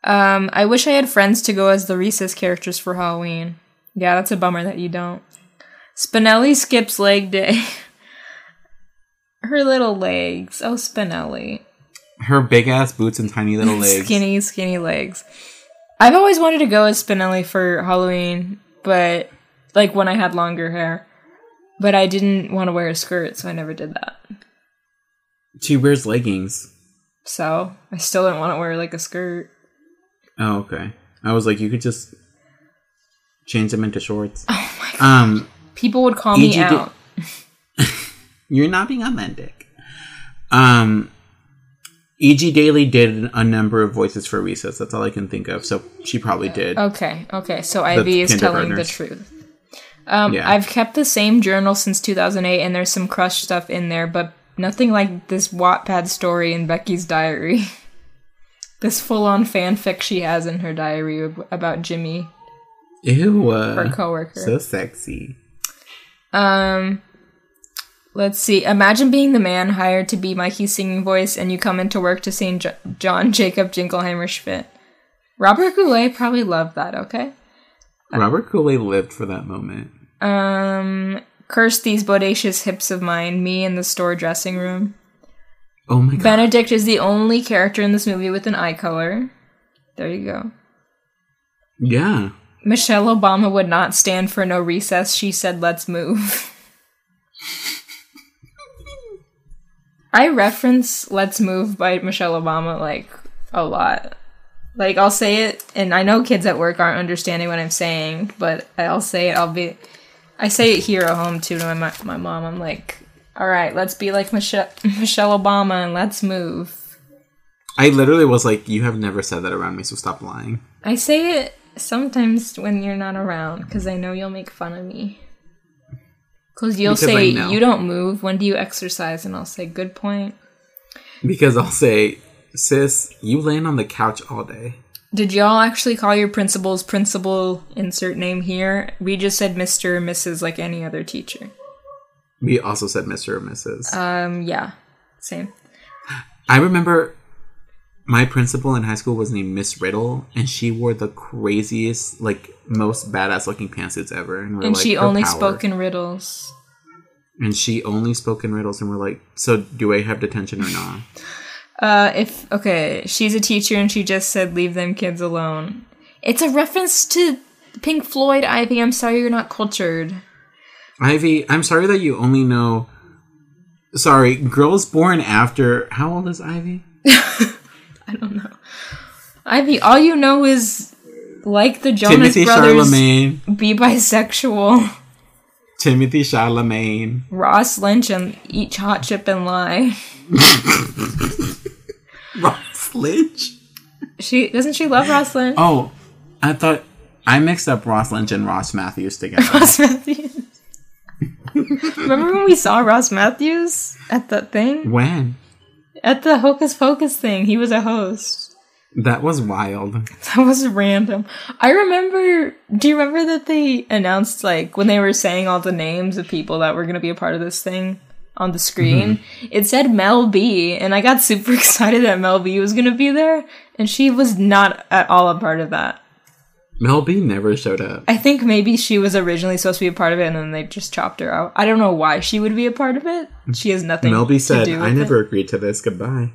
Um, I wish I had friends to go as the recess characters for Halloween. Yeah, that's a bummer that you don't. Spinelli skips leg day. Her little legs. Oh, Spinelli. Her big ass boots and tiny little legs. Skinny, skinny legs. I've always wanted to go as Spinelli for Halloween, but like when I had longer hair. But I didn't want to wear a skirt, so I never did that. She wears leggings. So I still didn't want to wear like a skirt. Oh, okay. I was like, you could just change them into shorts. Oh my god. Um, People would call me did- out. you're not being authentic. Um, E.G. Daily did a number of voices for Recess. That's all I can think of. So she probably did. Okay, okay. So Ivy is telling the truth. Um, Yeah. I've kept the same journal since 2008, and there's some crush stuff in there, but nothing like this Wattpad story in Becky's diary. this full-on fanfic she has in her diary about Jimmy, Ew. her Uh, coworker. so sexy. Um, let's see. Imagine being the man hired to be Mikey's singing voice, and you come into work to sing John Jacob Jingleheimer Schmidt. Robert Goulet probably loved that. Okay. Robert Kool-Aid lived for that moment. Um, curse these bodacious hips of mine. Me in the store dressing room. Oh my god. Benedict is the only character in this movie with an eye color. There you go. Yeah. Michelle Obama would not stand for no recess. She said, let's move. I reference Let's Move by Michelle Obama like a lot. Like, I'll say it, and I know kids at work aren't understanding what I'm saying, but I'll say it. I'll be. I say it here at home too to my, my mom. I'm like, all right, let's be like Michelle, Michelle Obama and let's move. I literally was like, you have never said that around me, so stop lying. I say it sometimes when you're not around because I know you'll make fun of me. Because you'll Because say. You don't move. When do you exercise? And I'll say, Good point. Because I'll say, sis, you laying on the couch all day. Did y'all actually call your principals principal insert name here? We just said Mr. or Mrs. like any other teacher. We also said Mr. or Mrs. Um, yeah. Same. I remember my principal in high school was named Miss Riddle, and she wore the craziest, like most badass looking pantsuits ever. And, we're And like, she only power. spoke in riddles. And she only spoke in riddles, and we're like, so do I have detention or not? Uh, if, okay, she's a teacher and she just said, Leave them kids alone. It's a reference to Pink Floyd, Ivy. I'm sorry you're not cultured. Ivy, I'm sorry that you only know. Sorry, girls born after. How old is Ivy? I don't know. I Ivy, all you know is like the Jonas Timothy Brothers, Charlemagne. be bisexual. Timothy Charlemagne. Ross Lynch and eat hot chip and lie. Ross Lynch. She doesn't she love Ross Lynch? Oh, I thought I mixed up Ross Lynch and Ross Mathews together. Ross Mathews. Remember when we saw Ross Mathews at that thing? when? At the Hocus Pocus thing. He was a host. That was wild. That was random. I remember. Do you remember that they announced, like, when they were saying all the names of people that were going to be a part of this thing on the screen? Mm-hmm. It said Mel B, and I got super excited that Mel B was going to be there, and she was not at all a part of that. Mel B never showed up. I think maybe she was originally supposed to be a part of it, and then they just chopped her out. I don't know why she would be a part of it. She has nothing. Mel B to said, do "I never It. agreed to this. Goodbye."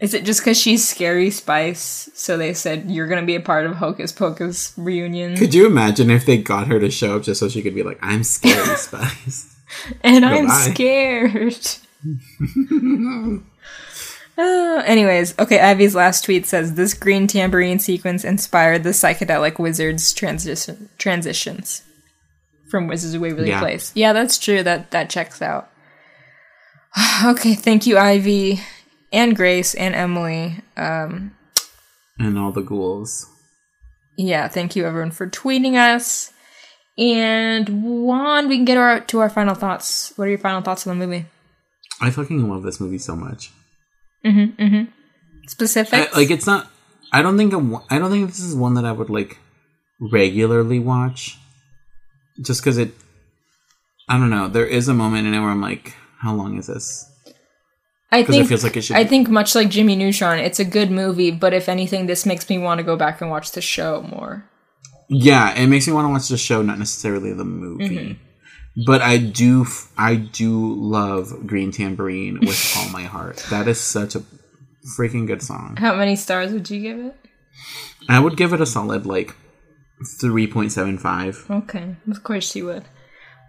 Is it just because she's Scary Spice? So they said you're gonna be a part of Hocus Pocus reunion, Could you imagine if they got her to show up just so she could be like, "I'm scary, Spice." and I'm scared. Uh, anyways, okay. Ivy's last tweet says this green tambourine sequence inspired the psychedelic wizards transition transitions from Wizards of Waverly Yeah. Place. Yeah, that's true. That that checks out. okay, thank you, Ivy, and Grace, and Emily. Um, and all the ghouls. yeah, thank you everyone for tweeting us. And Juan, we can get our to our final thoughts. What are your final thoughts on the movie? I fucking love this movie so much. Specifics? I, like it's not. I don't think. I'm, I don't think this is one that I would like regularly watch. Just because it. I don't know. There is a moment in it where I'm like, "How long is this?" I Because it think feels like it should. I think much like Jimmy Neutron, it's a good movie, but if anything, this makes me want to go back and watch the show more. yeah, it makes me want to watch the show, not necessarily the movie. Mm-hmm. But I do. I do love Green Tambourine with all my heart. That is such a freaking good song. How many stars would you give it? I would give it a solid like three point seven five. Okay, of course you would.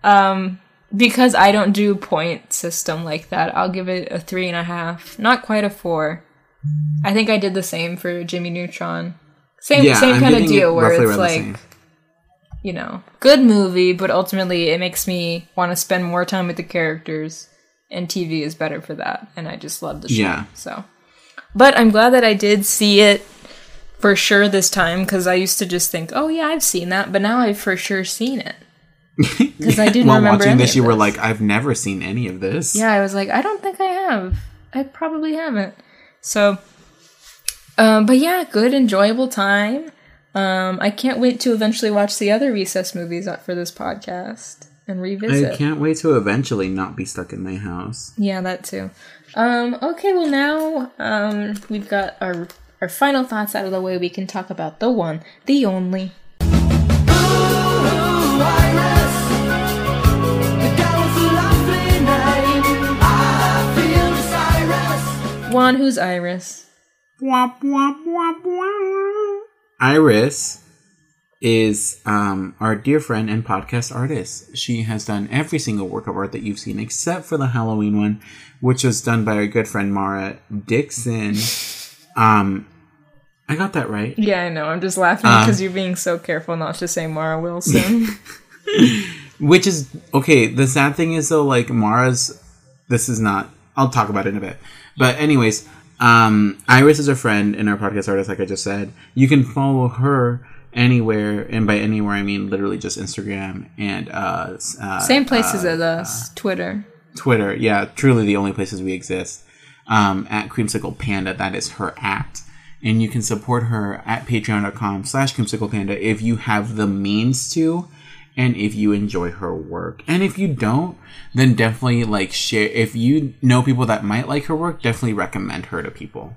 Um, because I don't do point system like that, I'll give it a three and a half. Not quite a four. I think I did the same for Jimmy Neutron. Same Yeah, same I'm kind of giving it deal where it's like. You know, good movie, but ultimately it makes me want to spend more time with the characters, and TV is better for that. And I just love the show. Yeah. So, but I'm glad that I did see it for sure this time because I used to just think, oh yeah, I've seen that, but now I've for sure seen it because I didn't While remember watching this, you were like, "I've never seen any of this." Yeah, I was like, I don't think I have. I probably haven't. So, um, but yeah, good, enjoyable time. Um, I can't wait to eventually watch the other Recess movies for this podcast and revisit. I can't wait to eventually not be stuck in my house. Yeah, that too. Um, okay, well now um, we've got our our final thoughts out of the way. We can talk about the one, the only. on, who's Iris? Womp, womp, womp, womp. Iris is um, our dear friend and podcast artist. She has done every single work of art that you've seen except for the Halloween one, which was done by our good friend Mara Dixon. Um, I got that right. Yeah, I know. I'm just laughing Uh. because you're being so careful not to say Mara Wilson. Which is okay. The sad thing is though, like Mara's. This is not. I'll talk about it in a bit. But anyways, um, Iris is a friend and our podcast artist, like I just said. You can follow her anywhere, and by anywhere I mean literally just Instagram and uh, uh Same places as us. Twitter. Twitter. Yeah, truly the only places we exist. Um, at Creamsicle Panda, that is her at. And you can support her at patreon.com slash creamsicle panda if you have the means to and if you enjoy her work. And if you don't, then definitely like share if you know people that might like her work, definitely recommend her to people.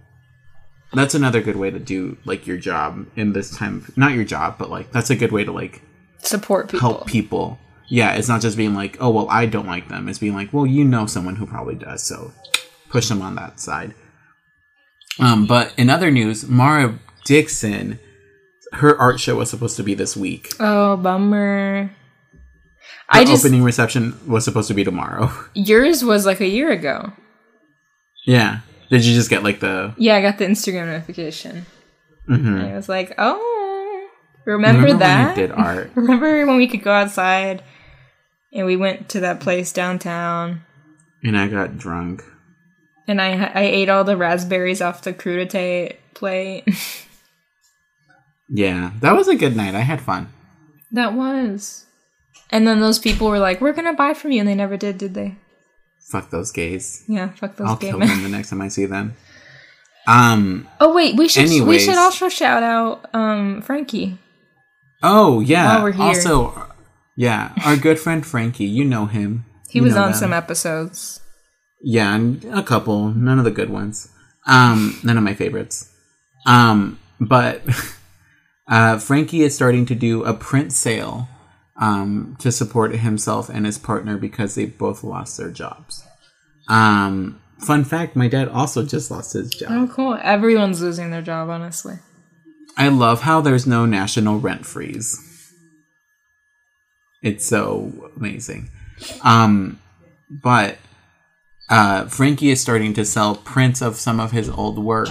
That's another good way to do like your job in this time not your job, but like that's a good way to like Support people. help people. Yeah, it's not just being like, oh well, I don't like them. It's being like, well, you know someone who probably does, so push them on that side. Um, but in other news, Mara Dixon, her art show was supposed to be this week. Oh, bummer. The I just opening reception was supposed to be tomorrow. yours was like a year ago. yeah. Did you just get like the? Yeah, I got the Instagram notification. Mhm. And I was like, oh, remember, Remember that? did art? Remember when we could go outside and we went to that place downtown and I got drunk. and I I ate all the raspberries off the crudité plate. Yeah, that was a good night. I had fun. that was. And then those people were like, "We're gonna buy from you," and they never did, did they? Fuck those gays. Yeah, fuck those gays. I'll gay kill men. them the next time I see them. Um. Oh wait, we should we should also shout out um Frankie. Oh yeah. While we're here. Also, yeah, our good friend Frankie. You know him. He You was on them. some episodes. Yeah, and a couple. None of the good ones. Um, none of my favorites. Um, but uh, Frankie is starting to do a print sale um, to support himself and his partner because they both lost their jobs. Um, fun fact: my dad also just lost his job. Oh, cool! Everyone's losing their job, honestly. I love how there's no national rent freeze. It's so amazing. Um, but uh, Frankie is starting to sell prints of some of his old work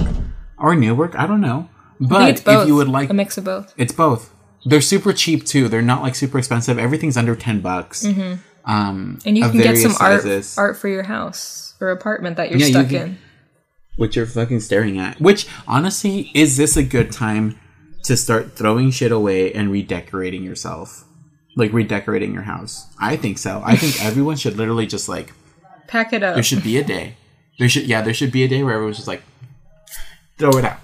or new work. I don't know. But think it's both. if you would like, a mix of both. it's both. They're super cheap too. They're not like super expensive. Everything's under ten bucks. Um, Mm-hmm. And you can get some art sizes. art for your house or apartment that you're Yeah, you stuck can- in. which you're fucking staring at. Which honestly, is this a good time to start throwing shit away and redecorating yourself? Like redecorating your house? I think so. I think everyone should literally just like Pack it up. there should be a day. There should yeah, there should be a day where everyone's just like throw it out.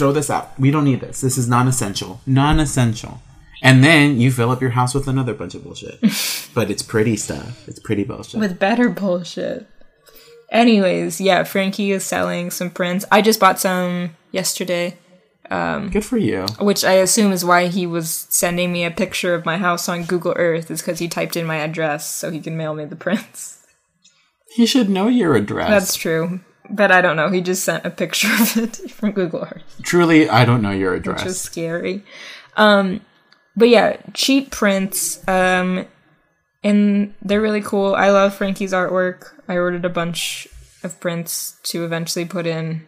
Throw this out. We don't need this. This is non-essential. Non-essential. And then you fill up your house with another bunch of bullshit. but it's pretty stuff. It's pretty bullshit. with better bullshit. Anyways, yeah, Frankie is selling some prints. I just bought some yesterday, um, Good for you. which I assume is why he was sending me a picture of my house on Google Earth, is because he typed in my address so he can mail me the prints. He should know your address. That's true. But I don't know. He just sent a picture of it from Google Earth. Truly, I don't know your address. which is scary. Um, but yeah, cheap prints. Um, and they're really cool. I love Frankie's artwork. I ordered a bunch of prints to eventually put in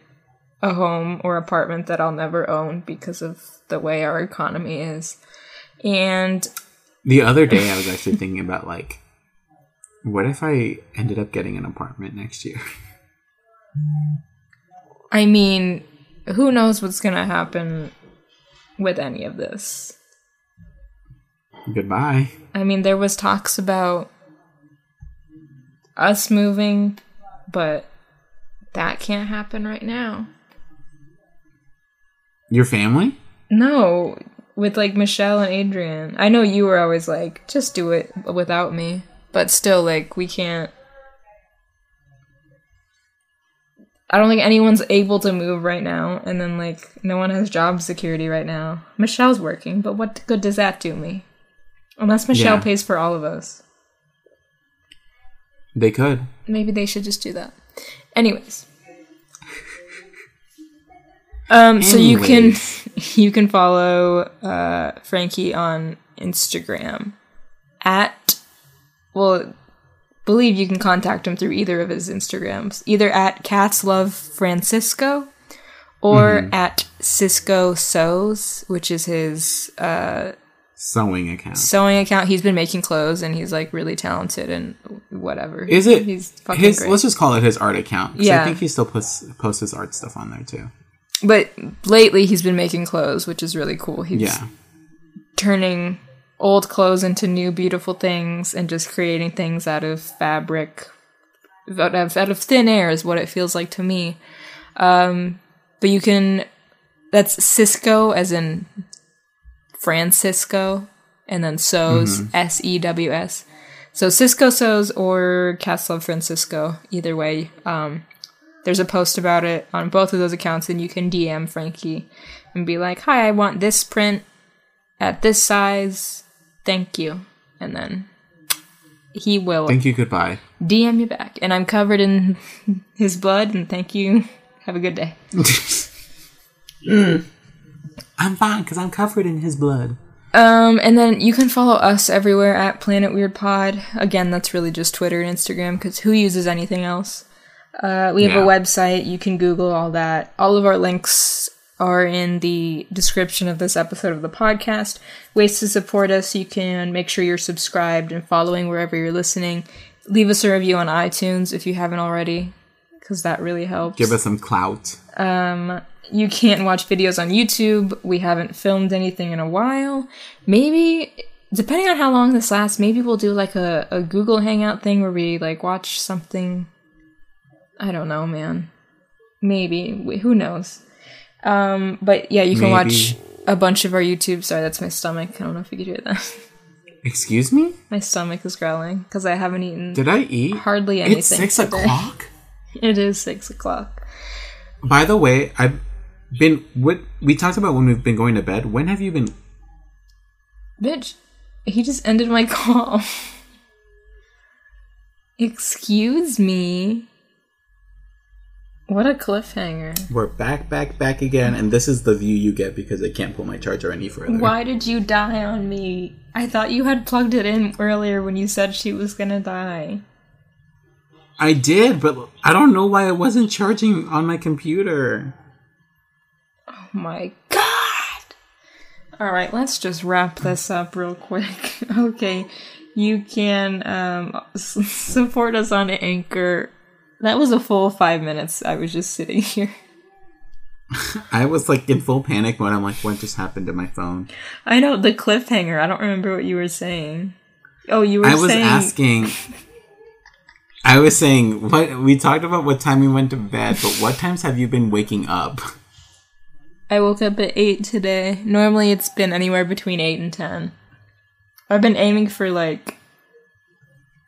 a home or apartment that I'll never own because of the way our economy is. And The other day, I was actually thinking about like, what if I ended up getting an apartment next year? I mean, who knows what's gonna happen with any of this? Goodbye. I mean, there was talks about us moving, but that can't happen right now. Your family? No, with like Michelle and Adrian. I know you were always like, just do it without me, but still, like, we can't. I don't think anyone's able to move right now, and then like no one has job security right now. Michelle's working, but what good does that do me? Unless Michelle Yeah. pays for all of us. They could. Maybe they should just do that. Anyways. Um, so you can you can follow uh, Frankie on Instagram at well, believe you can contact him through either of his Instagrams, either at Cats Love Francisco or Mm-hmm. at Cisco Sews, which is his uh, Sewing account. sewing account. He's been making clothes and he's like really talented and whatever. Is it He's fucking his? great. Let's just call it his art account. Yeah. I think he still puts posts his art stuff on there too. but lately he's been making clothes, which is really cool. He's Yeah. turning old clothes into new beautiful things and just creating things out of fabric out of, out of thin air is what it feels like to me. Um but you can that's cisco as in francisco and then sews s-e-w-s so cisco sews or cats love francisco either way. Um there's a post about it on both of those accounts and you can dm frankie and be like hi i want this print at this size. Thank you. And then he will Thank you. Goodbye. DM you back. And I'm covered in his blood, and thank you. Have a good day. I'm fine because I'm covered in his blood. Um, and then you can follow us everywhere at Planet Weird Pod. Again, that's really just Twitter and Instagram because who uses anything else? Uh, we have a website. You can Google all that. All of our links are in the description of this episode of the podcast. Ways to support us. You can make sure you're subscribed and following wherever you're listening. Leave us a review on iTunes if you haven't already, because that really helps. Give us some clout. Um, you can't watch videos on YouTube. We haven't filmed anything in a while. Maybe, depending on how long this lasts, maybe we'll do like a, a Google Hangout thing where we like watch something. I don't know, man. Maybe. Who knows? Um, but yeah, you can Maybe. watch a bunch of our YouTube. Sorry, that's my stomach. I don't know if you could hear that. Excuse me? my stomach is growling because I haven't eaten Did I eat? hardly anything. It's six today. o'clock. It is six o'clock. By the way, I've been. What we talked about when we've been going to bed. When have you been? Bitch, he just ended my call. Excuse me. What a cliffhanger. We're back, back, back again, and this is the view you get because I can't pull my charger any further. Why did you die on me? I thought you had plugged it in earlier when you said she was gonna die. I did, but I don't know why it wasn't charging on my computer. Oh my god! Alright, let's just wrap this up real quick. okay, you can um, s- support us on Anchor. That was a full five minutes. I was just sitting here. I was like in full panic mode. I'm like, what just happened to my phone? I know the cliffhanger. I don't remember what you were saying. Oh, you were I was saying asking. I was saying what we talked about what time we went to bed, but what times have you been waking up? I woke up at eight today. Normally, it's been anywhere between eight and ten. I've been aiming for like.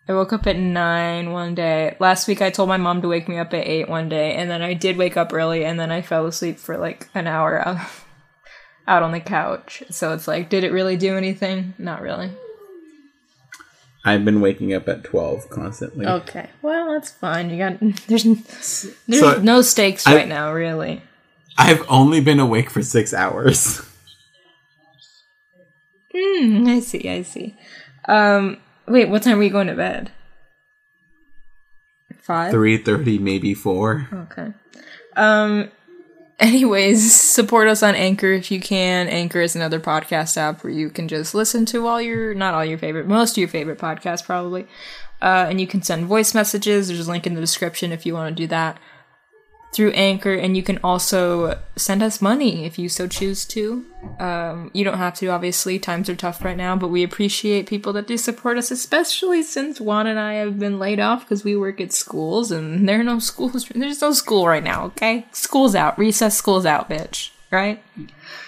I woke up at nine one day. Last week, I told my mom to wake me up at eight one day, and then I did wake up early, and then I fell asleep for like an hour out, out on the couch. So it's like, did it really do anything? Not really. I've been waking up at twelve constantly. Okay, well that's fine. You got there's there's So, no stakes I- right now, really. I've only been awake for six hours. Hmm, I see, I see. Um, wait, what time were you going to bed? Five. Three thirty, maybe four. Okay. Um. Anyways, support us on Anchor if you can. Anchor is another podcast app where you can just listen to all your, not all your favorite, most of your favorite podcasts probably. Uh, and you can send voice messages. There's a link in the description if you want to do that through Anchor. And you can also send us money if you so choose to. Um, you don't have to, obviously. Times are tough right now, but we appreciate people that do support us, especially since Juan and I have been laid off because we work at schools and there are no schools. There's no school right now, okay? School's out. Recess school's out, bitch. Right?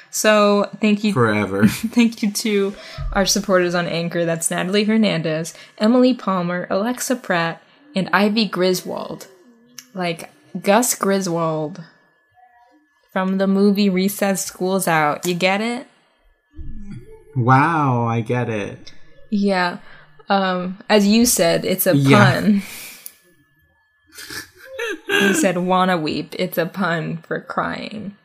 So thank you Forever. Thank you to our supporters on Anchor. That's Natalie Hernandez, Emily Palmer, Alexa Pratt, and Ivy Griswold. Like Gus Griswald from the movie Recess School's Out. You get it? wow, I get it. Yeah. Um, as you said, it's a Yeah. pun. you said wanna weep. It's a pun for crying.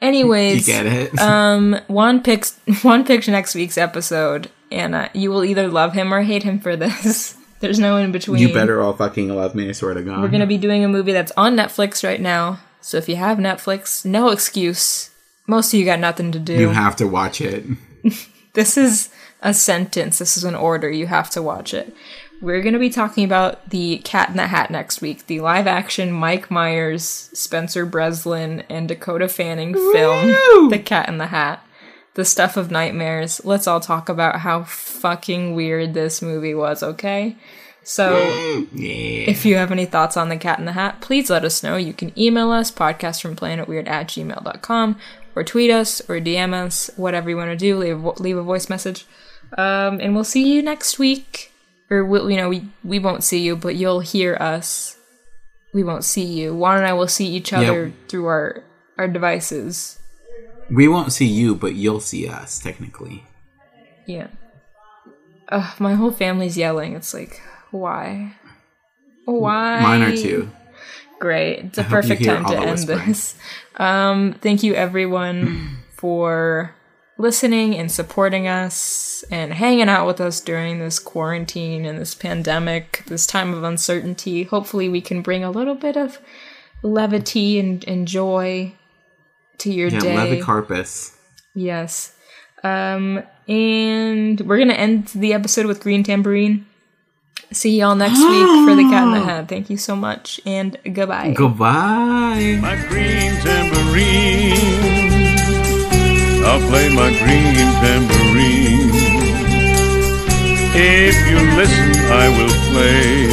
Anyways, You get it? um, Juan picks Juan picks next week's episode, and uh, you will either love him or hate him for this. There's no in between. you better all fucking love me. I swear to God. We're gonna be doing a movie that's on Netflix right now. So if you have Netflix, no excuse. Most of you got nothing to do. You have to watch it. this is a sentence. This is an order. You have to watch it. We're going to be talking about the Cat in the Hat next week, the live action Mike Myers, Spencer Breslin, and Dakota Fanning film, The Cat in the Hat. The stuff of nightmares. Let's all talk about how fucking weird this movie was, okay? So, Yeah. if you have any thoughts on The Cat in the Hat, please let us know. You can email us, podcastfromplanetweird at gmail.com, or tweet us, or DM us, whatever you want to do. Leave, a leave a voice message. Um, and we'll see you next week. Or, we'll, you know, we, we won't see you, but you'll hear us. We won't see you. Juan and I will see each other through our, our devices. We won't see you, but you'll see us, technically. Yeah. Ugh, my whole family's yelling. It's like, why? Why? Mine are too. Great. It's a perfect time to end whispering. this. Um, thank you everyone for listening and supporting us and hanging out with us during this quarantine and this pandemic, this time of uncertainty. Hopefully we can bring a little bit of levity and, and joy to your Yeah, day. Levicorpus. Yes. Um, and we're gonna end the episode with Green Tambourine. See y'all next week for the Cat in the Hat. Thank you so much, and goodbye. Goodbye. my green tambourine. I'll play my green tambourine. If you listen, I will play